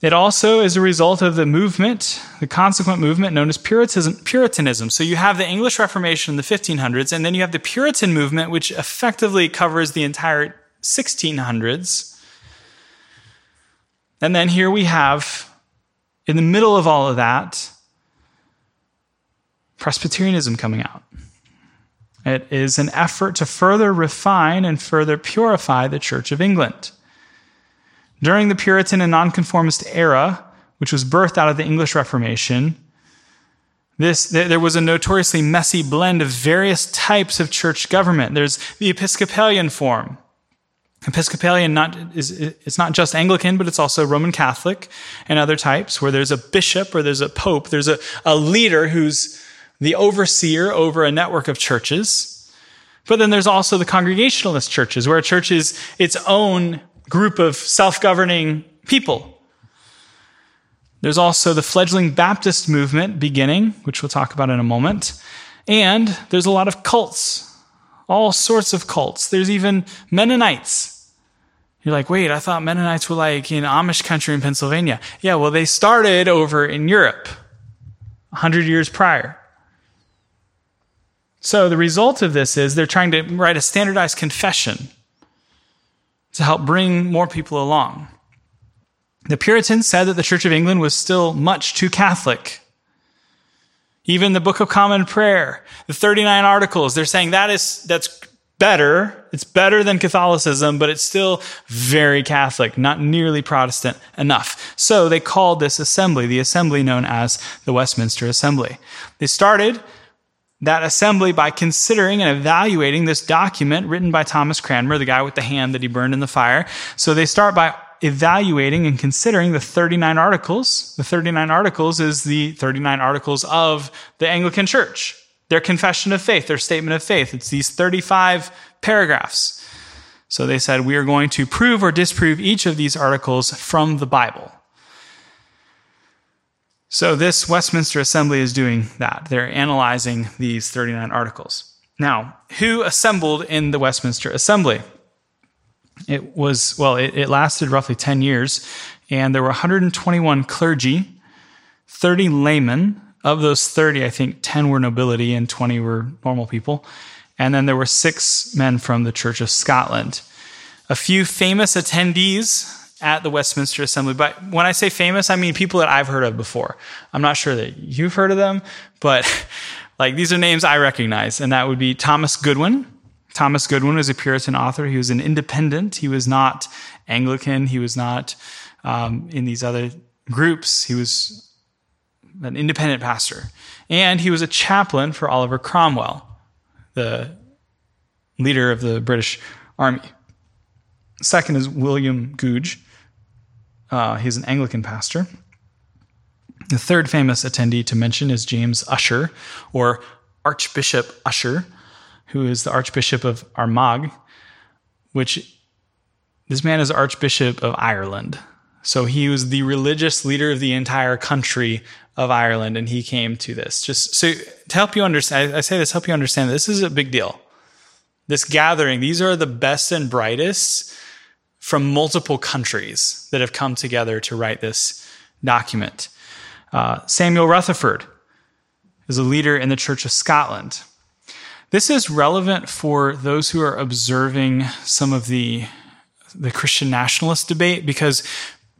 It also is a result of the movement, the consequent movement known as Puritanism. So you have the English Reformation in the 1500s, and then you have the Puritan movement, which effectively covers the entire 1600s. And then here we have, in the middle of all of that, Presbyterianism coming out. It is an effort to further refine and further purify the Church of England. During the Puritan and Nonconformist era, which was birthed out of the English Reformation, this, there was a notoriously messy blend of various types of church government. There's the Episcopalian form. Episcopalian not, is, it's not just Anglican, but it's also Roman Catholic and other types where there's a bishop or there's a pope. There's a, a leader who's the overseer over a network of churches. But then there's also the Congregationalist churches where a church is its own group of self governing people. There's also the fledgling Baptist movement beginning, which we'll talk about in a moment. And there's a lot of cults, all sorts of cults. There's even Mennonites. You're like, wait, I thought Mennonites were like in Amish country in Pennsylvania. Yeah, well, they started over in Europe 100 years prior. So the result of this is they're trying to write a standardized confession to help bring more people along. The Puritans said that the Church of England was still much too Catholic. Even the Book of Common Prayer, the 39 articles, they're saying that is, that's better. It's better than Catholicism, but it's still very Catholic, not nearly Protestant enough. So they called this assembly, the assembly known as the Westminster Assembly. They started that assembly by considering and evaluating this document written by Thomas Cranmer, the guy with the hand that he burned in the fire. So they start by evaluating and considering the 39 articles. The 39 articles is the 39 articles of the Anglican Church, their confession of faith, their statement of faith. It's these 35 paragraphs. So they said, we are going to prove or disprove each of these articles from the Bible. So, this Westminster Assembly is doing that. They're analyzing these 39 articles. Now, who assembled in the Westminster Assembly? It was, well, it, it lasted roughly 10 years, and there were 121 clergy, 30 laymen. Of those 30, I think 10 were nobility and 20 were normal people. And then there were six men from the Church of Scotland. A few famous attendees at the Westminster Assembly. But when I say famous, I mean people that I've heard of before. I'm not sure that you've heard of them, but like these are names I recognize, and that would be Thomas Goodwin. Thomas Goodwin was a Puritan author. He was an independent. He was not Anglican. He was not um, in these other groups. He was an independent pastor. And he was a chaplain for Oliver Cromwell, the leader of the British Army. Second is William Gouge. Uh, he's an Anglican pastor. The third famous attendee to mention is James Ussher, or Archbishop Ussher, who is the Archbishop of Armagh, which this man is Archbishop of Ireland. So he was the religious leader of the entire country of Ireland, and he came to this. Just so to help you understand, I say this, help you understand this is a big deal. This gathering, these are the best and brightest from multiple countries that have come together to write this document. Uh, Samuel Rutherford is a leader in the Church of Scotland. This is relevant for those who are observing some of the, the Christian nationalist debate because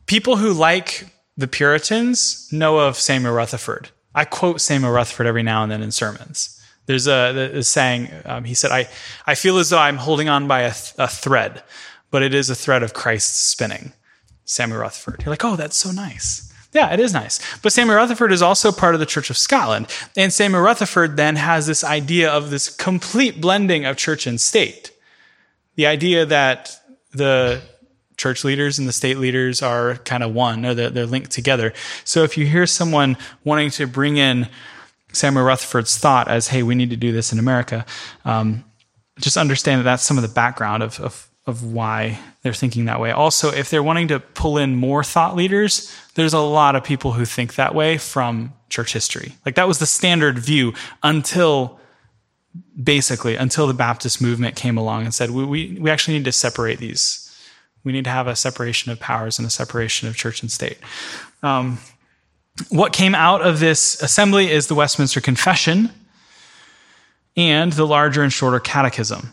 people who like the Puritans know of Samuel Rutherford. I quote Samuel Rutherford every now and then in sermons. There's a, a saying, um, he said, I, I feel as though I'm holding on by a, th- a thread but it is a thread of Christ spinning. Samuel Rutherford. You're like, oh, that's so nice. Yeah, it is nice. But Samuel Rutherford is also part of the Church of Scotland. And Samuel Rutherford then has this idea of this complete blending of church and state. The idea that the church leaders and the state leaders are kind of one, or they're, they're linked together. So if you hear someone wanting to bring in Samuel Rutherford's thought as, hey, we need to do this in America, um, just understand that that's some of the background of, of, of why they're thinking that way. Also, if they're wanting to pull in more thought leaders, there's a lot of people who think that way from church history. Like that was the standard view until basically until the Baptist movement came along and said, we, we, we actually need to separate these. We need to have a separation of powers and a separation of church and state. Um, what came out of this assembly is the Westminster Confession and the larger and shorter catechism.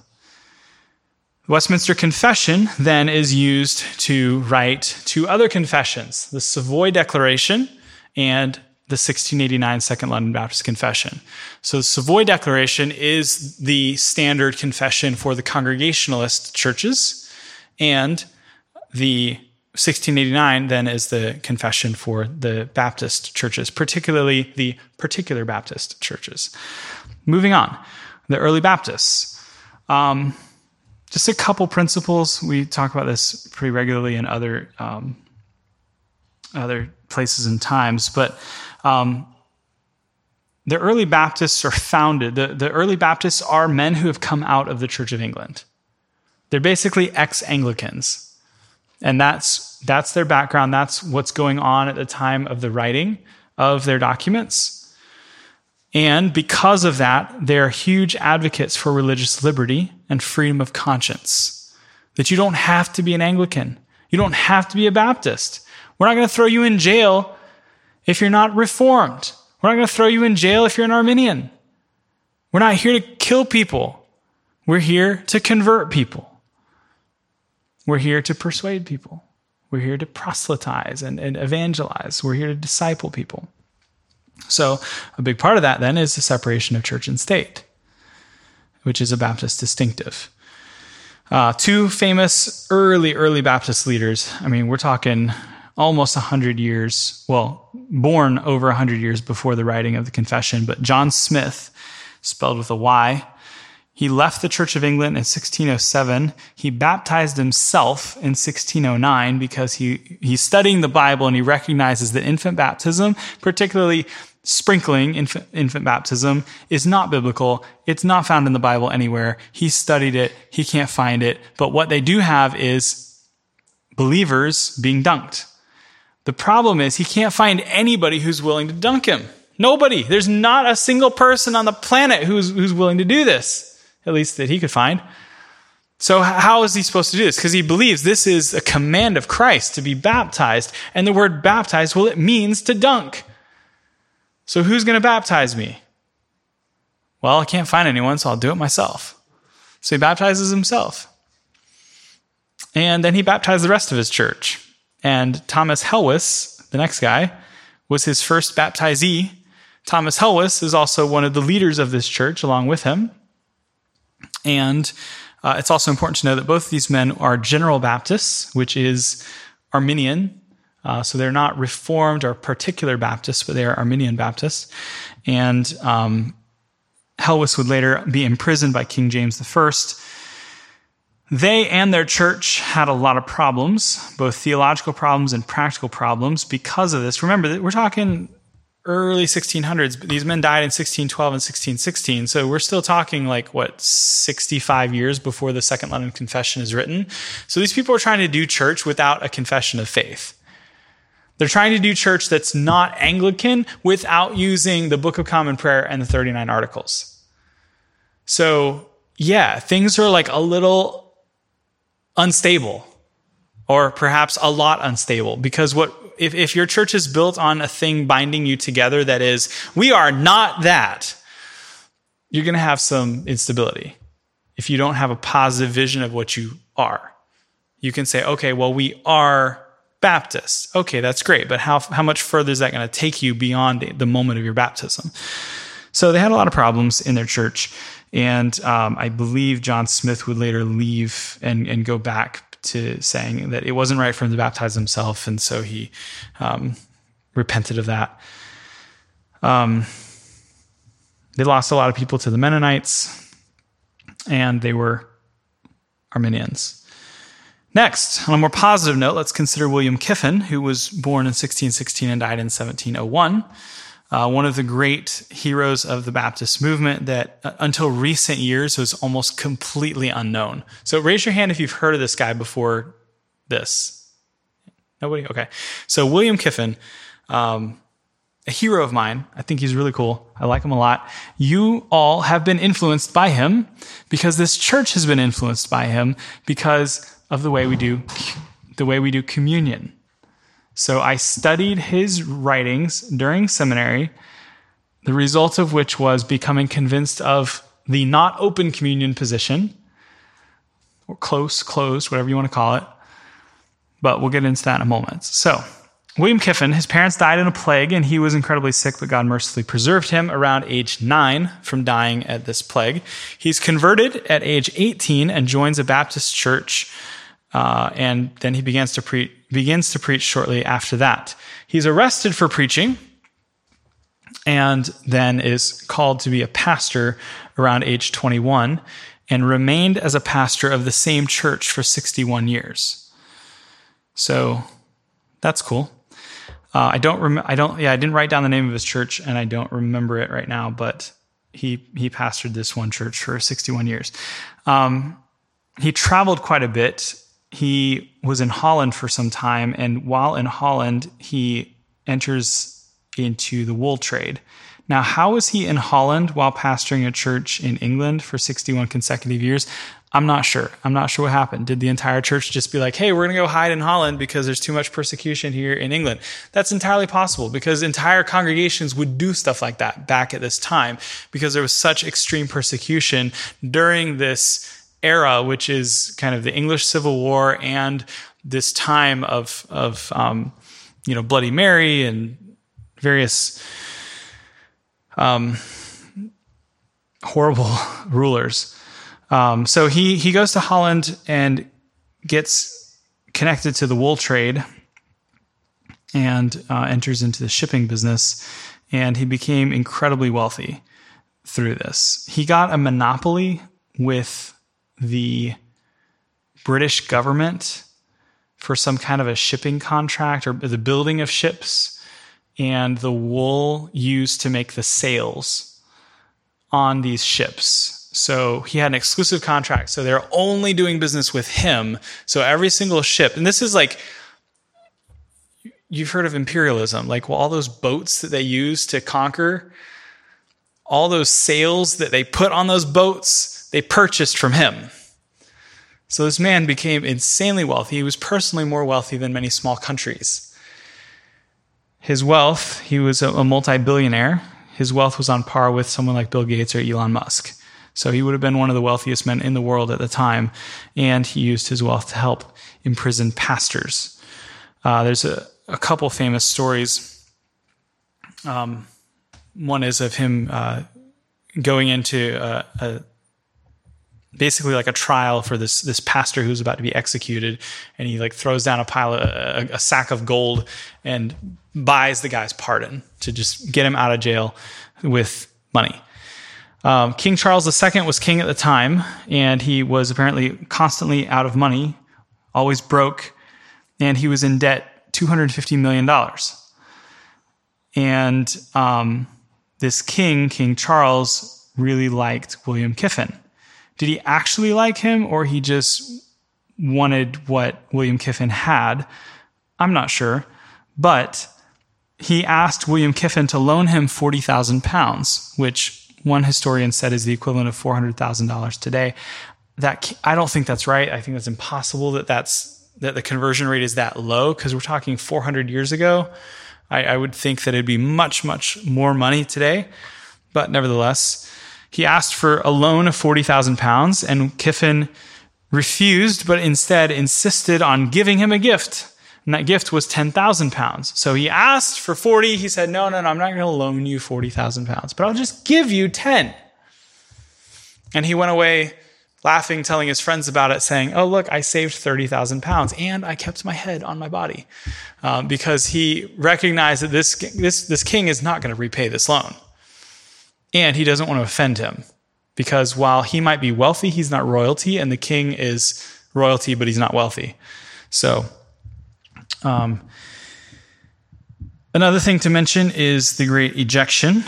Westminster Confession then is used to write two other confessions the Savoy Declaration and the 1689 Second London Baptist Confession. So the Savoy Declaration is the standard confession for the Congregationalist churches, and the 1689 then is the confession for the Baptist churches, particularly the particular Baptist churches. Moving on, the early Baptists. Um, just a couple principles. We talk about this pretty regularly in other um, other places and times, but um, the early Baptists are founded. The, the early Baptists are men who have come out of the Church of England. They're basically ex-Anglicans, and that's that's their background. That's what's going on at the time of the writing of their documents. And because of that, they're huge advocates for religious liberty and freedom of conscience. That you don't have to be an Anglican. You don't have to be a Baptist. We're not going to throw you in jail if you're not reformed. We're not going to throw you in jail if you're an Arminian. We're not here to kill people. We're here to convert people. We're here to persuade people. We're here to proselytize and, and evangelize. We're here to disciple people. So, a big part of that then is the separation of church and state, which is a Baptist distinctive. Uh, two famous early, early Baptist leaders. I mean, we're talking almost 100 years, well, born over 100 years before the writing of the Confession, but John Smyth, spelled with a Y, he left the Church of England in 1607. He baptized himself in 1609 because he, he's studying the Bible and he recognizes that infant baptism, particularly sprinkling infant, infant baptism, is not biblical. It's not found in the Bible anywhere. He studied it. He can't find it. But what they do have is believers being dunked. The problem is he can't find anybody who's willing to dunk him. Nobody. There's not a single person on the planet who's, who's willing to do this at least that he could find. So, how is he supposed to do this? Because he believes this is a command of Christ to be baptized. And the word baptized, well, it means to dunk. So, who's going to baptize me? Well, I can't find anyone, so I'll do it myself. So, he baptizes himself. And then he baptized the rest of his church. And Thomas Helwys, the next guy, was his first baptizee. Thomas Helwys is also one of the leaders of this church along with him. And uh, it's also important to know that both of these men are General Baptists, which is Arminian. Uh, so they're not Reformed or particular Baptists, but they are Arminian Baptists. And um, Helwys would later be imprisoned by King James I. They and their church had a lot of problems, both theological problems and practical problems because of this. Remember, we're talking early 1600s. These men died in 1612 and 1616. So we're still talking like, what, 65 years before the Second London Confession is written. So these people are trying to do church without a confession of faith. They're trying to do church that's not Anglican without using the Book of Common Prayer and the 39 Articles. So, yeah, things are like a little unstable or perhaps a lot unstable because what if, if your church is built on a thing binding you together that is, we are not that, you're going to have some instability if you don't have a positive vision of what you are. You can say, okay, well, we are Baptists. Okay, that's great, but how, how much further is that going to take you beyond the moment of your baptism? So they had a lot of problems in their church. And um, I believe John Smyth would later leave and, and go back to saying that it wasn't right for him to baptize himself, and so he um, repented of that. Um, they lost a lot of people to the Mennonites, and they were Arminians. Next, on a more positive note, let's consider William Kiffin, who was born in 1616 and died in 1701. uh, one of the great heroes of the Baptist movement that uh, until recent years was almost completely unknown. So raise your hand if you've heard of this guy before this. Nobody? Okay. So William Kiffin, um, a hero of mine. I think he's really cool. I like him a lot. You all have been influenced by him because this church has been influenced by him because of the way we do the way we do communion. So I studied his writings during seminary, the result of which was becoming convinced of the not open communion position, or close, closed, whatever you want to call it. But we'll get into that in a moment. So, William Kiffin, his parents died in a plague, and he was incredibly sick, but God mercifully preserved him around age nine from dying at this plague. He's converted at age 18 and joins a Baptist church uh, and then he begins to, begins to preach shortly after that. He's arrested for preaching and then is called to be a pastor around age 21 and remained as a pastor of the same church for 61 years. So that's cool. Uh, I don't remember. I don't. Yeah, I didn't write down the name of his church, and I don't remember it right now. But he he pastored this one church for 61 years. Um, he traveled quite a bit he was in Holland for some time, and while in Holland, he enters into the wool trade. Now, how was he in Holland while pastoring a church in England for 61 consecutive years? I'm not sure. I'm not sure what happened. Did the entire church just be like, hey, we're going to go hide in Holland because there's too much persecution here in England? That's entirely possible because entire congregations would do stuff like that back at this time because there was such extreme persecution during this era, which is kind of the English Civil War and this time of of um, you know Bloody Mary and various um, horrible rulers. Um, so he he goes to Holland and gets connected to the wool trade and uh, enters into the shipping business, and he became incredibly wealthy through this. He got a monopoly with the British government for some kind of a shipping contract or the building of ships and the wool used to make the sails on these ships. So he had an exclusive contract. So they're only doing business with him. So every single ship, and this is like, you've heard of imperialism, like well, all those boats that they use to conquer, all those sails that they put on those boats, they purchased from him. So this man became insanely wealthy. He was personally more wealthy than many small countries. His wealth, he was a multi billionaire. His wealth was on par with someone like Bill Gates or Elon Musk. So he would have been one of the wealthiest men in the world at the time, and he used his wealth to help imprison pastors. Uh, there's a, a, couple famous stories. Um, one is of him uh, going into a, a basically like a trial for this this pastor who's about to be executed. And he like throws down a pile of a, a, sack of gold and buys the guy's pardon to just get him out of jail with money. Um, king charles ii was king at the time and he was apparently constantly out of money always broke and he was in debt 250 million dollars. And um, this king king charles really liked william kiffin did he actually like him or he just wanted what William Kiffin had? I'm not sure. But he asked William Kiffin to loan him 40,000 pounds, which one historian said is the equivalent of $400,000 today. That I don't think that's right. I think that's impossible that that's that the conversion rate is that low because we're talking 400 years ago. I, I would think that it'd be much, much more money today. But nevertheless, he asked for a loan of 40,000 pounds, and Kiffin refused, but instead insisted on giving him a gift. And that gift was 10,000 pounds. So he asked for 40. He said, No, no, no, I'm not going to loan you 40,000 pounds, but I'll just give you 10. And he went away laughing, telling his friends about it, saying, Oh, look, I saved 30,000 pounds and I kept my head on my body. Um, because he recognized that this, this, this king is not going to repay this loan. And he doesn't want to offend him because while he might be wealthy, he's not royalty, and the king is royalty, but he's not wealthy. So, um, Another thing to mention is the Great Ejection.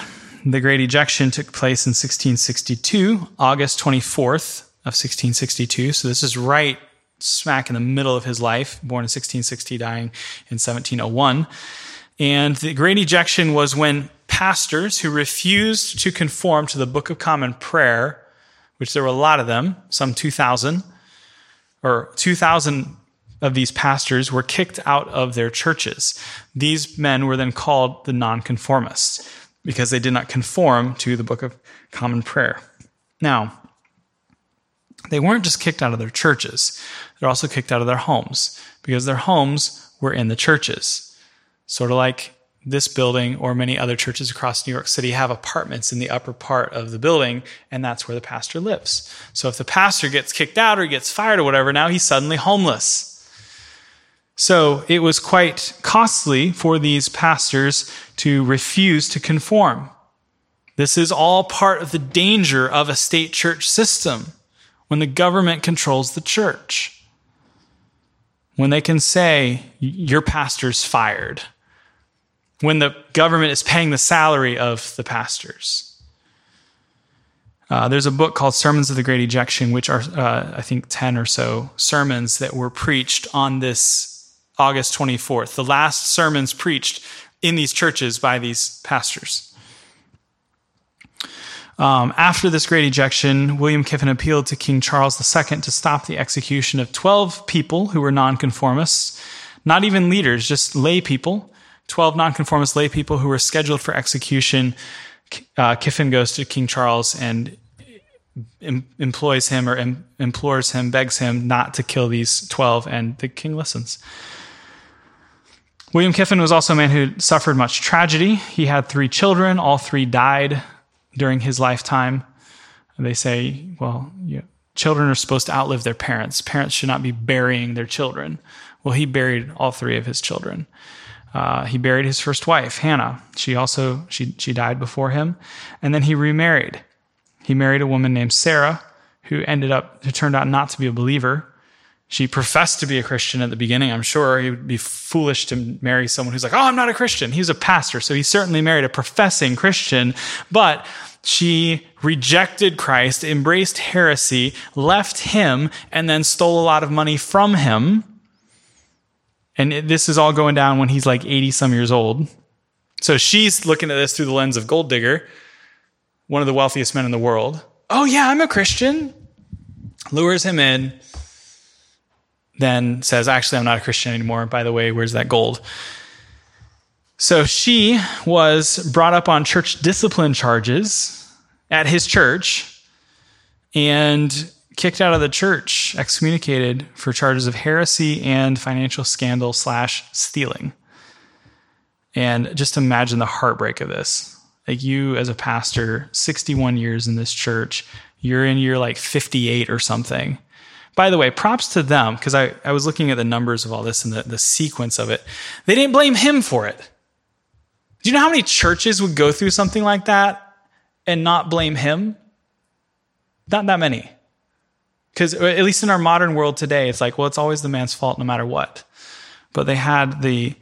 The Great Ejection took place in 1662, August 24th of 1662. So this is right smack in the middle of his life, born in 1660, dying in 1701. And the Great Ejection was when pastors who refused to conform to the Book of Common Prayer, which there were a lot of them, some 2,000, or 2,000 of these pastors were kicked out of their churches. These men were then called the nonconformists because they did not conform to the Book of Common Prayer. Now, they weren't just kicked out of their churches, they're also kicked out of their homes because their homes were in the churches. Sort of like this building or many other churches across New York City have apartments in the upper part of the building, and that's where the pastor lives. So if the pastor gets kicked out or gets fired or whatever, now he's suddenly homeless. So it was quite costly for these pastors to refuse to conform. This is all part of the danger of a state church system when the government controls the church. When they can say, your pastor's fired. When the government is paying the salary of the pastors. Uh, there's a book called Sermons of the Great Ejection, which are, uh, I think, 10 or so sermons that were preached on this August 24th, the last sermons preached in these churches by these pastors. Um, after this great ejection, William Kiffin appealed to King Charles II to stop the execution of 12 people who were nonconformists, not even leaders, just lay people, 12 nonconformist lay people who were scheduled for execution. Uh, Kiffin goes to King Charles and em- employs him or em- implores him, begs him not to kill these 12, and the king listens. William Kiffin was also a man who suffered much tragedy. He had three children, all three died during his lifetime. They say, well, you know, children are supposed to outlive their parents. Parents should not be burying their children. Well, he buried all three of his children. Uh, he buried his first wife, Hannah. She also she she died before him, and then he remarried. He married a woman named Sarah, who ended up who turned out not to be a believer. She professed to be a Christian at the beginning. I'm sure he would be foolish to marry someone who's like, oh, I'm not a Christian. He's a pastor. So he certainly married a professing Christian, but she rejected Christ, embraced heresy, left him, and then stole a lot of money from him. And this is all going down when he's like 80 some years old. So she's looking at this through the lens of gold digger, one of the wealthiest men in the world. Oh, yeah, I'm a Christian. Lures him in then says, Actually, I'm not a Christian anymore. By the way, where's that gold? So she was brought up on church discipline charges at his church and kicked out of the church, excommunicated for charges of heresy and financial scandal slash stealing. And just imagine the heartbreak of this. Like you as a pastor, 61 years in this church, you're in year like 58 or something by the way, props to them, because I, I was looking at the numbers of all this and the, the sequence of it. They didn't blame him for it. Do you know how many churches would go through something like that and not blame him? Not that many. Because at least in our modern world today, it's like, well, it's always the man's fault no matter what. But they had the,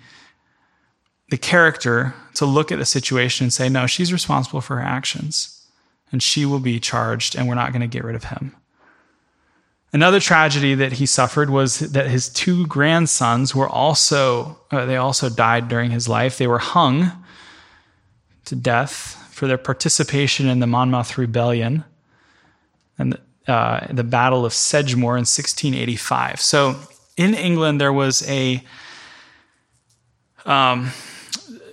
the character to look at the situation and say, no, she's responsible for her actions and she will be charged and we're not going to get rid of him. Another tragedy that he suffered was that his two grandsons were also uh, they also died during his life. They were hung to death for their participation in the Monmouth Rebellion and uh, the Battle of Sedgemoor in 1685. So in England there was a um,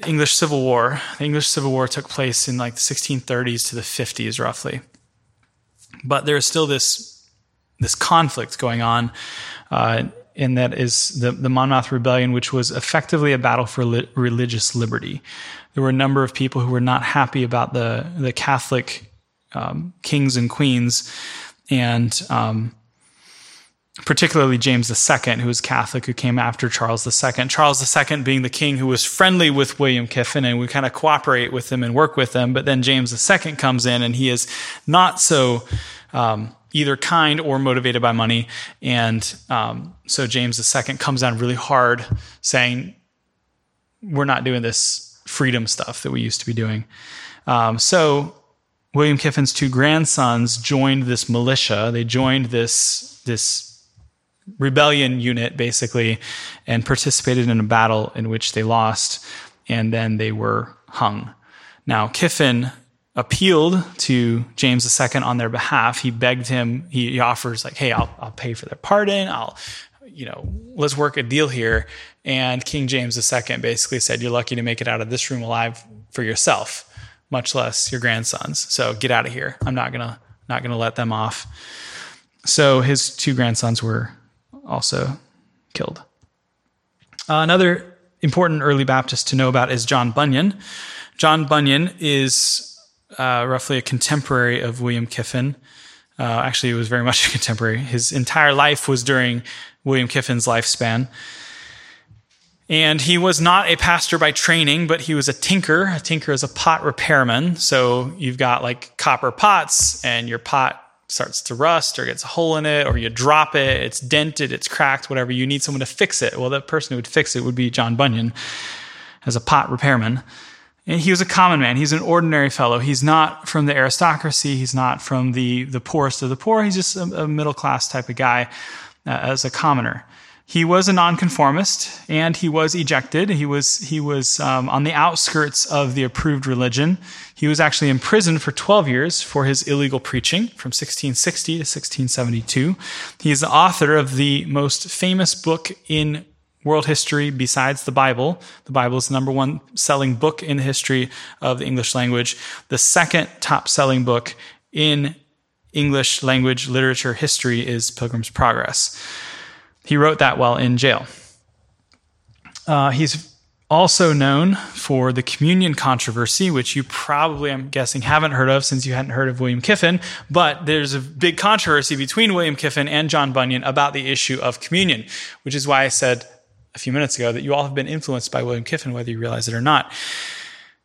English Civil War. The English Civil War took place in like the 1630s to the 50s, roughly. But there is still this this conflict going on. Uh, and that is the, the Monmouth Rebellion, which was effectively a battle for li- religious liberty. There were a number of people who were not happy about the, the Catholic um, kings and queens, and um, particularly James II, who was Catholic, who came after Charles II. Charles II being the king who was friendly with William Kiffin, and we kind of cooperate with him and work with him. But then James II comes in, and he is not so. Um, either kind or motivated by money. And um, so James II comes down really hard, saying, we're not doing this freedom stuff that we used to be doing. Um, so William Kiffin's two grandsons joined this militia. They joined this this rebellion unit basically and participated in a battle in which they lost and then they were hung. Now Kiffin appealed to James II on their behalf. He begged him, he, he offers like, hey, I'll, I'll pay for their pardon. I'll, you know, let's work a deal here. And King James II basically said, you're lucky to make it out of this room alive for yourself, much less your grandsons. So get out of here. I'm not going to, not going to let them off. So his two grandsons were also killed. Uh, another important early Baptist to know about is John Bunyan. John Bunyan is uh, roughly a contemporary of William Kiffin. Uh, actually, he was very much a contemporary. His entire life was during William Kiffin's lifespan. And he was not a pastor by training, but he was a tinker. A tinker is a pot repairman. So you've got like copper pots, and your pot starts to rust or gets a hole in it, or you drop it, it's dented, it's cracked, whatever. You need someone to fix it. Well, the person who would fix it would be John Bunyan as a pot repairman. And he was a common man. He's an ordinary fellow. He's not from the aristocracy. He's not from the, the poorest of the poor. He's just a, a middle class type of guy uh, as a commoner. He was a nonconformist and he was ejected. He was, he was um, on the outskirts of the approved religion. He was actually imprisoned for 12 years for his illegal preaching from 1660 to 1672. He is the author of the most famous book in world history besides the Bible. The Bible is the number one selling book in the history of the English language. The second top selling book in English language literature history is Pilgrim's Progress. He wrote that while in jail. Uh, he's also known for the communion controversy, which you probably, I'm guessing, haven't heard of since you hadn't heard of William Kiffin. But there's a big controversy between William Kiffin and John Bunyan about the issue of communion, which is why I said a few minutes ago that you all have been influenced by William Kiffin, whether you realize it or not.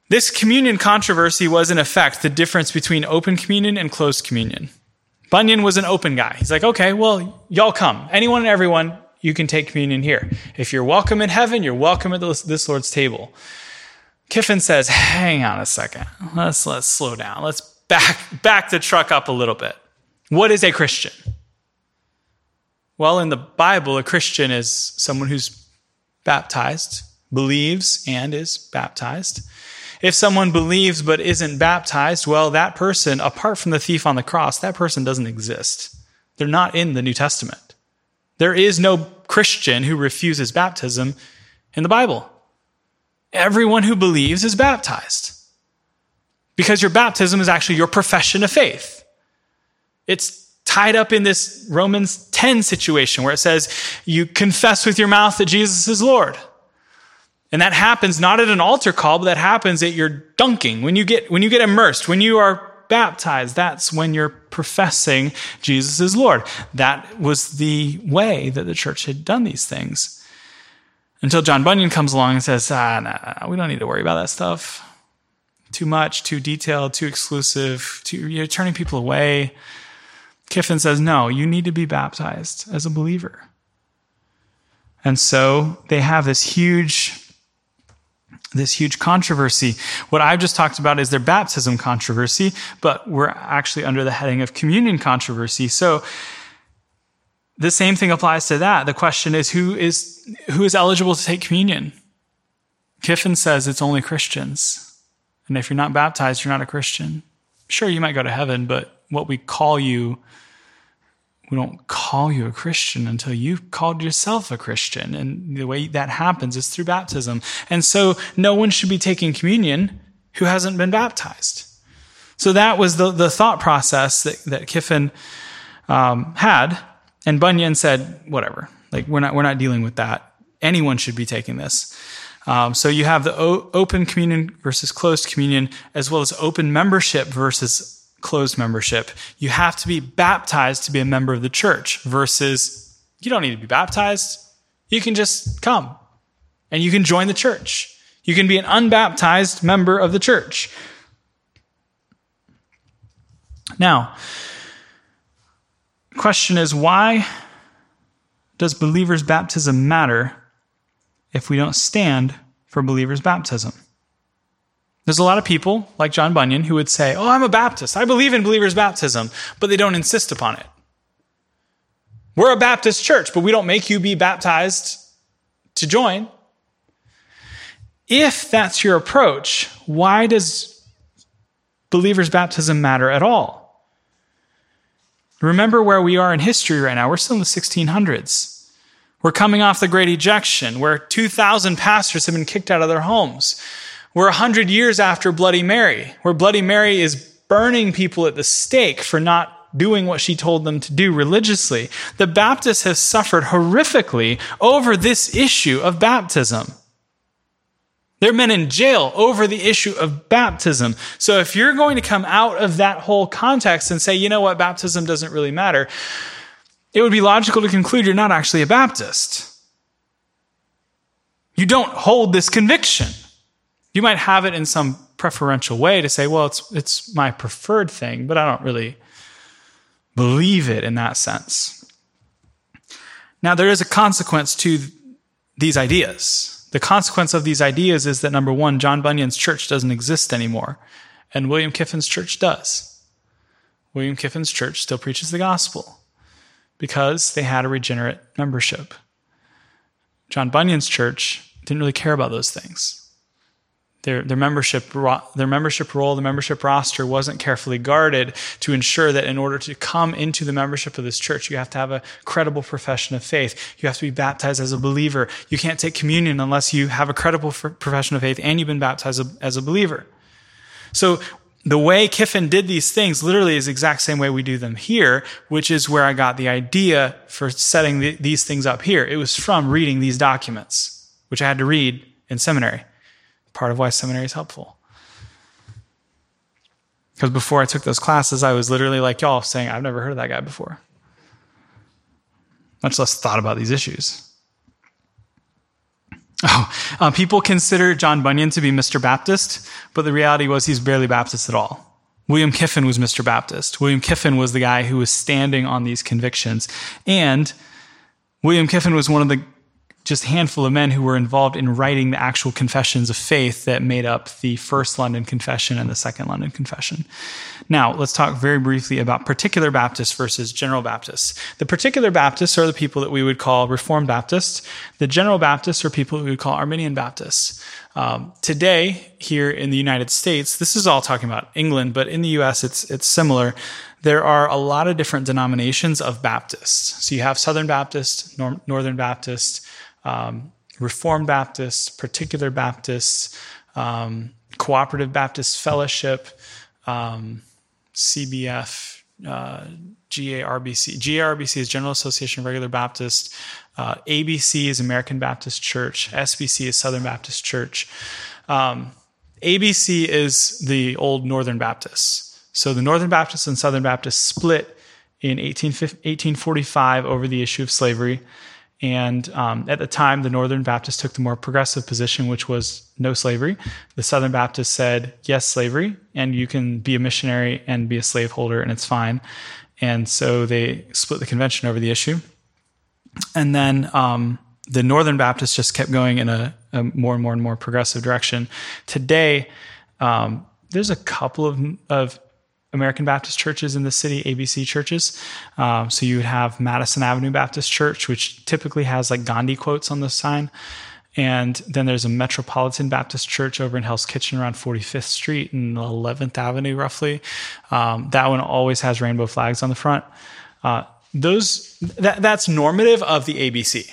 This communion controversy was, in effect, the difference between open communion and closed communion. Bunyan was an open guy. He's like, okay, well, y'all come. Anyone and everyone, you can take communion here. If you're welcome in heaven, you're welcome at this Lord's table. Kiffin says, hang on a second. Let's, let's slow down. Let's back, back the truck up a little bit. What is a Christian? Well, in the Bible, a Christian is someone who's baptized, believes, and is baptized. If someone believes but isn't baptized, well, that person, apart from the thief on the cross, that person doesn't exist. They're not in the New Testament. There is no Christian who refuses baptism in the Bible. Everyone who believes is baptized. Because your baptism is actually your profession of faith. It's tied up in this Romans 10 situation where it says you confess with your mouth that Jesus is Lord. And that happens not at an altar call, but that happens at your dunking. When you get, when you get immersed, when you are baptized, that's when you're professing Jesus is Lord. That was the way that the church had done these things. Until John Bunyan comes along and says, ah, nah, we don't need to worry about that stuff. Too much, too detailed, too exclusive, too, you're turning people away. Kiffin says, no, you need to be baptized as a believer. And so they have this huge this huge controversy. What I've just talked about is their baptism controversy, but we're actually under the heading of communion controversy. So the same thing applies to that. The question is who is who is eligible to take communion? Kiffin says it's only Christians. And if you're not baptized, you're not a Christian. Sure, you might go to heaven, but what we call you we don't call you a Christian until you've called yourself a Christian. And the way that happens is through baptism. And so no one should be taking communion who hasn't been baptized. So that was the, the thought process that, that Kiffin um, had. And Bunyan said, whatever, like we're not, we're not dealing with that. Anyone should be taking this. Um, so you have the o- open communion versus closed communion, as well as open membership versus closed membership. You have to be baptized to be a member of the church versus you don't need to be baptized. You can just come and you can join the church. You can be an unbaptized member of the church. Now, question is why does believers' baptism matter if we don't stand for believers' baptism. There's a lot of people, like John Bunyan, who would say, Oh, I'm a Baptist. I believe in believers' baptism, but they don't insist upon it. We're a Baptist church, but we don't make you be baptized to join. If that's your approach, why does believers' baptism matter at all? Remember where we are in history right now. We're still in the 1600s. We're coming off the Great Ejection, where 2,000 pastors have been kicked out of their homes. We're 100 years after Bloody Mary, where Bloody Mary is burning people at the stake for not doing what she told them to do religiously. The Baptists have suffered horrifically over this issue of baptism. There are men in jail over the issue of baptism. So if you're going to come out of that whole context and say, you know what, baptism doesn't really matter, it would be logical to conclude you're not actually a Baptist. You don't hold this conviction. You might have it in some preferential way to say, well, it's, it's my preferred thing, but I don't really believe it in that sense. Now, there is a consequence to these ideas. The consequence of these ideas is that number one, John Bunyan's church doesn't exist anymore, and William Kiffin's church does. William Kiffin's church still preaches the gospel because they had a regenerate membership. John Bunyan's church didn't really care about those things their, their membership their membership roll, the membership roster wasn't carefully guarded to ensure that in order to come into the membership of this church, you have to have a credible profession of faith. You have to be baptized as a believer. You can't take communion unless you have a credible profession of faith and you've been baptized as a believer. So the way Kiffin did these things literally is the exact same way we do them here, which is where I got the idea for setting the, these things up here. It was from reading these documents, which I had to read in seminary part of why seminary is helpful. Because before I took those classes, I was literally like y'all saying, I've never heard of that guy before. Much less thought about these issues. Oh, uh, people consider John Bunyan to be Mr. Baptist, but the reality was he's barely Baptist at all. William Kiffin was Mr. Baptist. William Kiffin was the guy who was standing on these convictions. And William Kiffin was one of the just handful of men who were involved in writing the actual confessions of faith that made up the first London Confession and the second London Confession. Now, let's talk very briefly about particular Baptists versus general Baptists. The particular Baptists are the people that we would call Reformed Baptists. The general Baptists are people we would call Arminian Baptists. Um, today, here in the United States, this is all talking about England, but in the U.S., it's it's similar. There are a lot of different denominations of Baptists. So you have Southern Baptist, Nor- Northern Baptist, um, Reformed Baptists, Particular Baptists, um, Cooperative Baptist Fellowship, um, CBF, uh, GARBC. GARBC is General Association of Regular Baptists. Uh, ABC is American Baptist Church. SBC is Southern Baptist Church. Um, ABC is the old Northern Baptists. So the Northern Baptists and Southern Baptists split in 18, 1845 over the issue of slavery. And um, at the time, the Northern Baptists took the more progressive position, which was no slavery. The Southern Baptists said, yes, slavery, and you can be a missionary and be a slaveholder, and it's fine. And so they split the convention over the issue. And then um, the Northern Baptists just kept going in a, a, more and more and more progressive direction. Today, um, there's a couple of, of American Baptist churches in the city, ABC churches. Um, so you would have Madison Avenue Baptist Church, which typically has like Gandhi quotes on the sign. And then there's a Metropolitan Baptist Church over in Hell's Kitchen around 45th Street and 11th Avenue, roughly. Um, that one always has rainbow flags on the front. Uh, those that, that's normative of the ABC.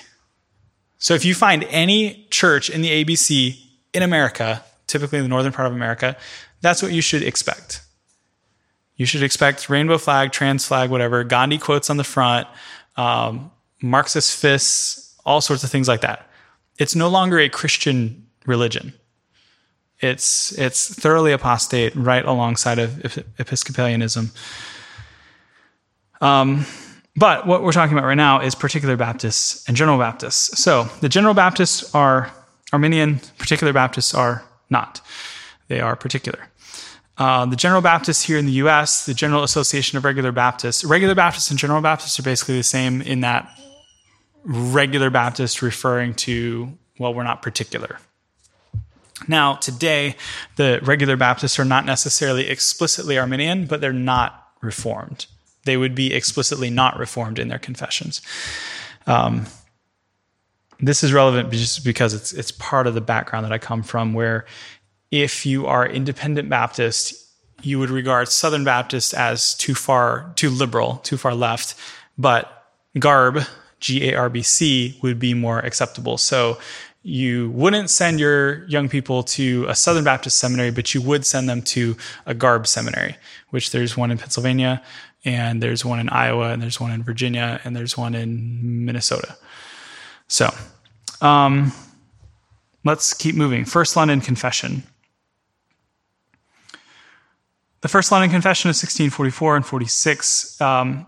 So if you find any church in the ABC in America, typically in the northern part of America, that's what you should expect. You should expect rainbow flag, trans flag, whatever, Gandhi quotes on the front, um, Marxist fists, all sorts of things like that. It's no longer a Christian religion. It's it's thoroughly apostate, right alongside of Episcopalianism. Um, but what we're talking about right now is particular Baptists and general Baptists. So the general Baptists are Arminian, particular Baptists are not. They are particular. Uh, the General Baptists here in the US, the General Association of Regular Baptists, regular Baptists and General Baptists are basically the same in that regular Baptist referring to, well, we're not particular. Now, today, the regular Baptists are not necessarily explicitly Arminian, but they're not Reformed. They would be explicitly not Reformed in their confessions. Um, this is relevant just because it's it's part of the background that I come from, where if you are independent Baptist, you would regard Southern Baptist as too far, too liberal, too far left, but GARB, G A R B C, would be more acceptable. So you wouldn't send your young people to a Southern Baptist seminary, but you would send them to a GARB seminary, which there's one in Pennsylvania, and there's one in Iowa, and there's one in Virginia, and there's one in Minnesota. So um, let's keep moving. First London Confession. The First London Confession of 1644 and 46. Um,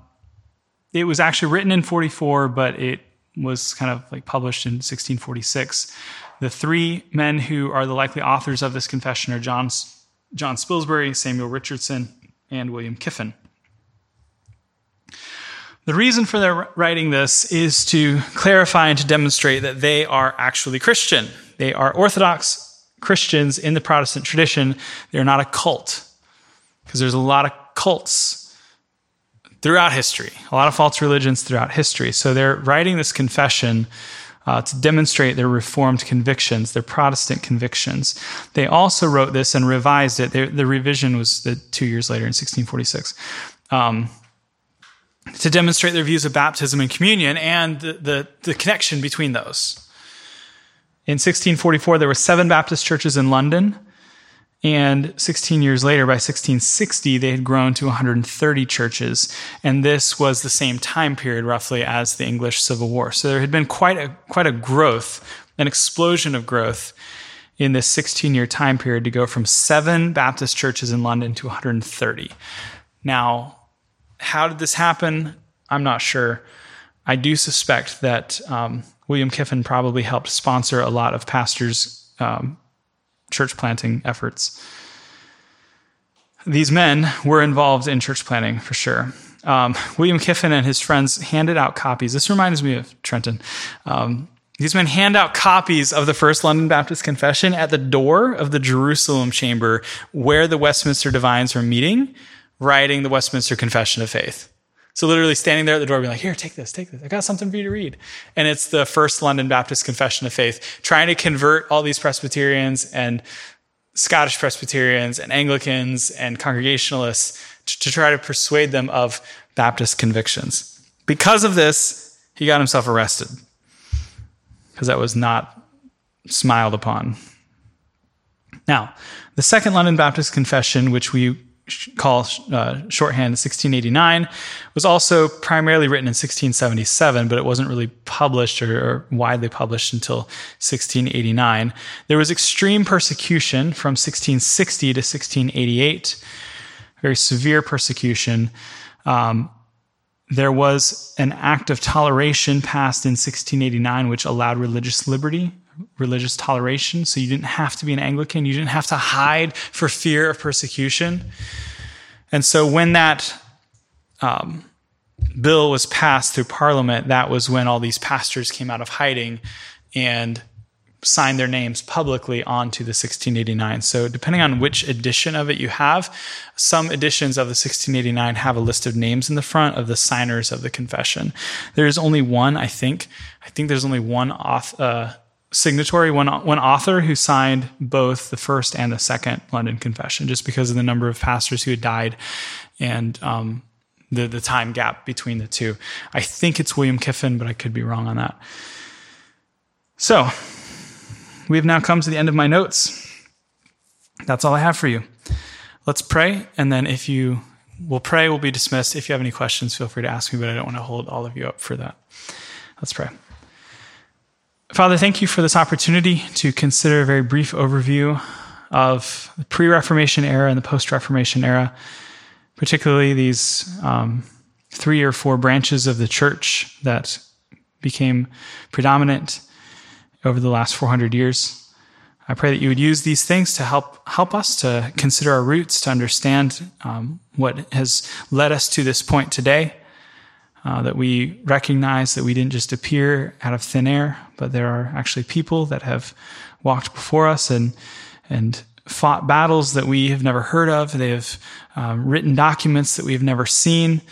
it was actually written in 44, but it was kind of like published in 1646. The three men who are the likely authors of this confession are John, John Spilsbury, Samuel Richardson, and William Kiffin. The reason for their writing this is to clarify and to demonstrate that they are actually Christian. They are Orthodox Christians in the Protestant tradition. They're not a cult, because there's a lot of cults throughout history, a lot of false religions throughout history. So they're writing this confession uh, to demonstrate their Reformed convictions, their Protestant convictions. They also wrote this and revised it. They, the revision was the two years later in 1646. Um, to demonstrate their views of baptism and communion and the, the, the connection between those. In 1644, there were seven Baptist churches in London. And 16 years later, by 1660, they had grown to 130 churches. And this was the same time period, roughly, as the English Civil War. So there had been quite a, quite a growth, an explosion of growth in this 16 year time period to go from seven Baptist churches in London to 130. Now, how did this happen? I'm not sure. I do suspect that um, William Kiffin probably helped sponsor a lot of pastors' um, church planting efforts. These men were involved in church planting for sure. Um, William Kiffin and his friends handed out copies. This reminds me of Trenton. Um, these men hand out copies of the First London Baptist Confession at the door of the Jerusalem chamber where the Westminster Divines were meeting, writing the Westminster Confession of Faith. So literally standing there at the door, being like, "Here, take this, take this. I got something for you to read." And it's the First London Baptist Confession of Faith, trying to convert all these Presbyterians and Scottish Presbyterians and Anglicans and Congregationalists to, to try to persuade them of Baptist convictions. Because of this, he got himself arrested because that was not smiled upon. Now, the Second London Baptist Confession, which we call uh, shorthand 1689 was also primarily written in 1677 but it wasn't really published or, or, widely published until 1689 there was extreme persecution from 1660 to 1688 very severe persecution. Um, there was an act of toleration passed in 1689 which allowed religious liberty religious toleration. So you didn't have to be an Anglican. You didn't have to hide for fear of persecution. And so when that um, bill was passed through Parliament, that was when all these pastors came out of hiding and signed their names publicly onto the 1689. So depending on which edition of it you have, some editions of the 1689 have a list of names in the front of the signers of the confession. There is only one, I think. I think there's only one author, uh, signatory, one, one author who signed both the first and the second London Confession, just because of the number of pastors who had died and um, the, the time gap between the two. I think it's William Kiffin, but I could be wrong on that. So, we have now come to the end of my notes. That's all I have for you. Let's pray, and then if you will pray, we'll be dismissed. If you have any questions, feel free to ask me, but I don't want to hold all of you up for that. Let's pray. Father, thank you for this opportunity to consider a very brief overview of the pre Reformation era and the post Reformation era, particularly these um, three or four branches of the church that became predominant over the last 400 years. I pray that you would use these things to help help us to consider our roots, to understand um, what has led us to this point today, uh, that we recognize that we didn't just appear out of thin air, but there are actually people that have walked before us and and fought battles that we have never heard of. They have um, written documents that we have never seen.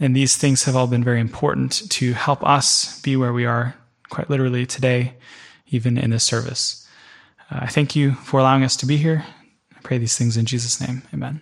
And these things have all been very important to help us be where we are, quite literally today, even in this service. Uh, I thank you for allowing us to be here. I pray these things in Jesus' name. Amen.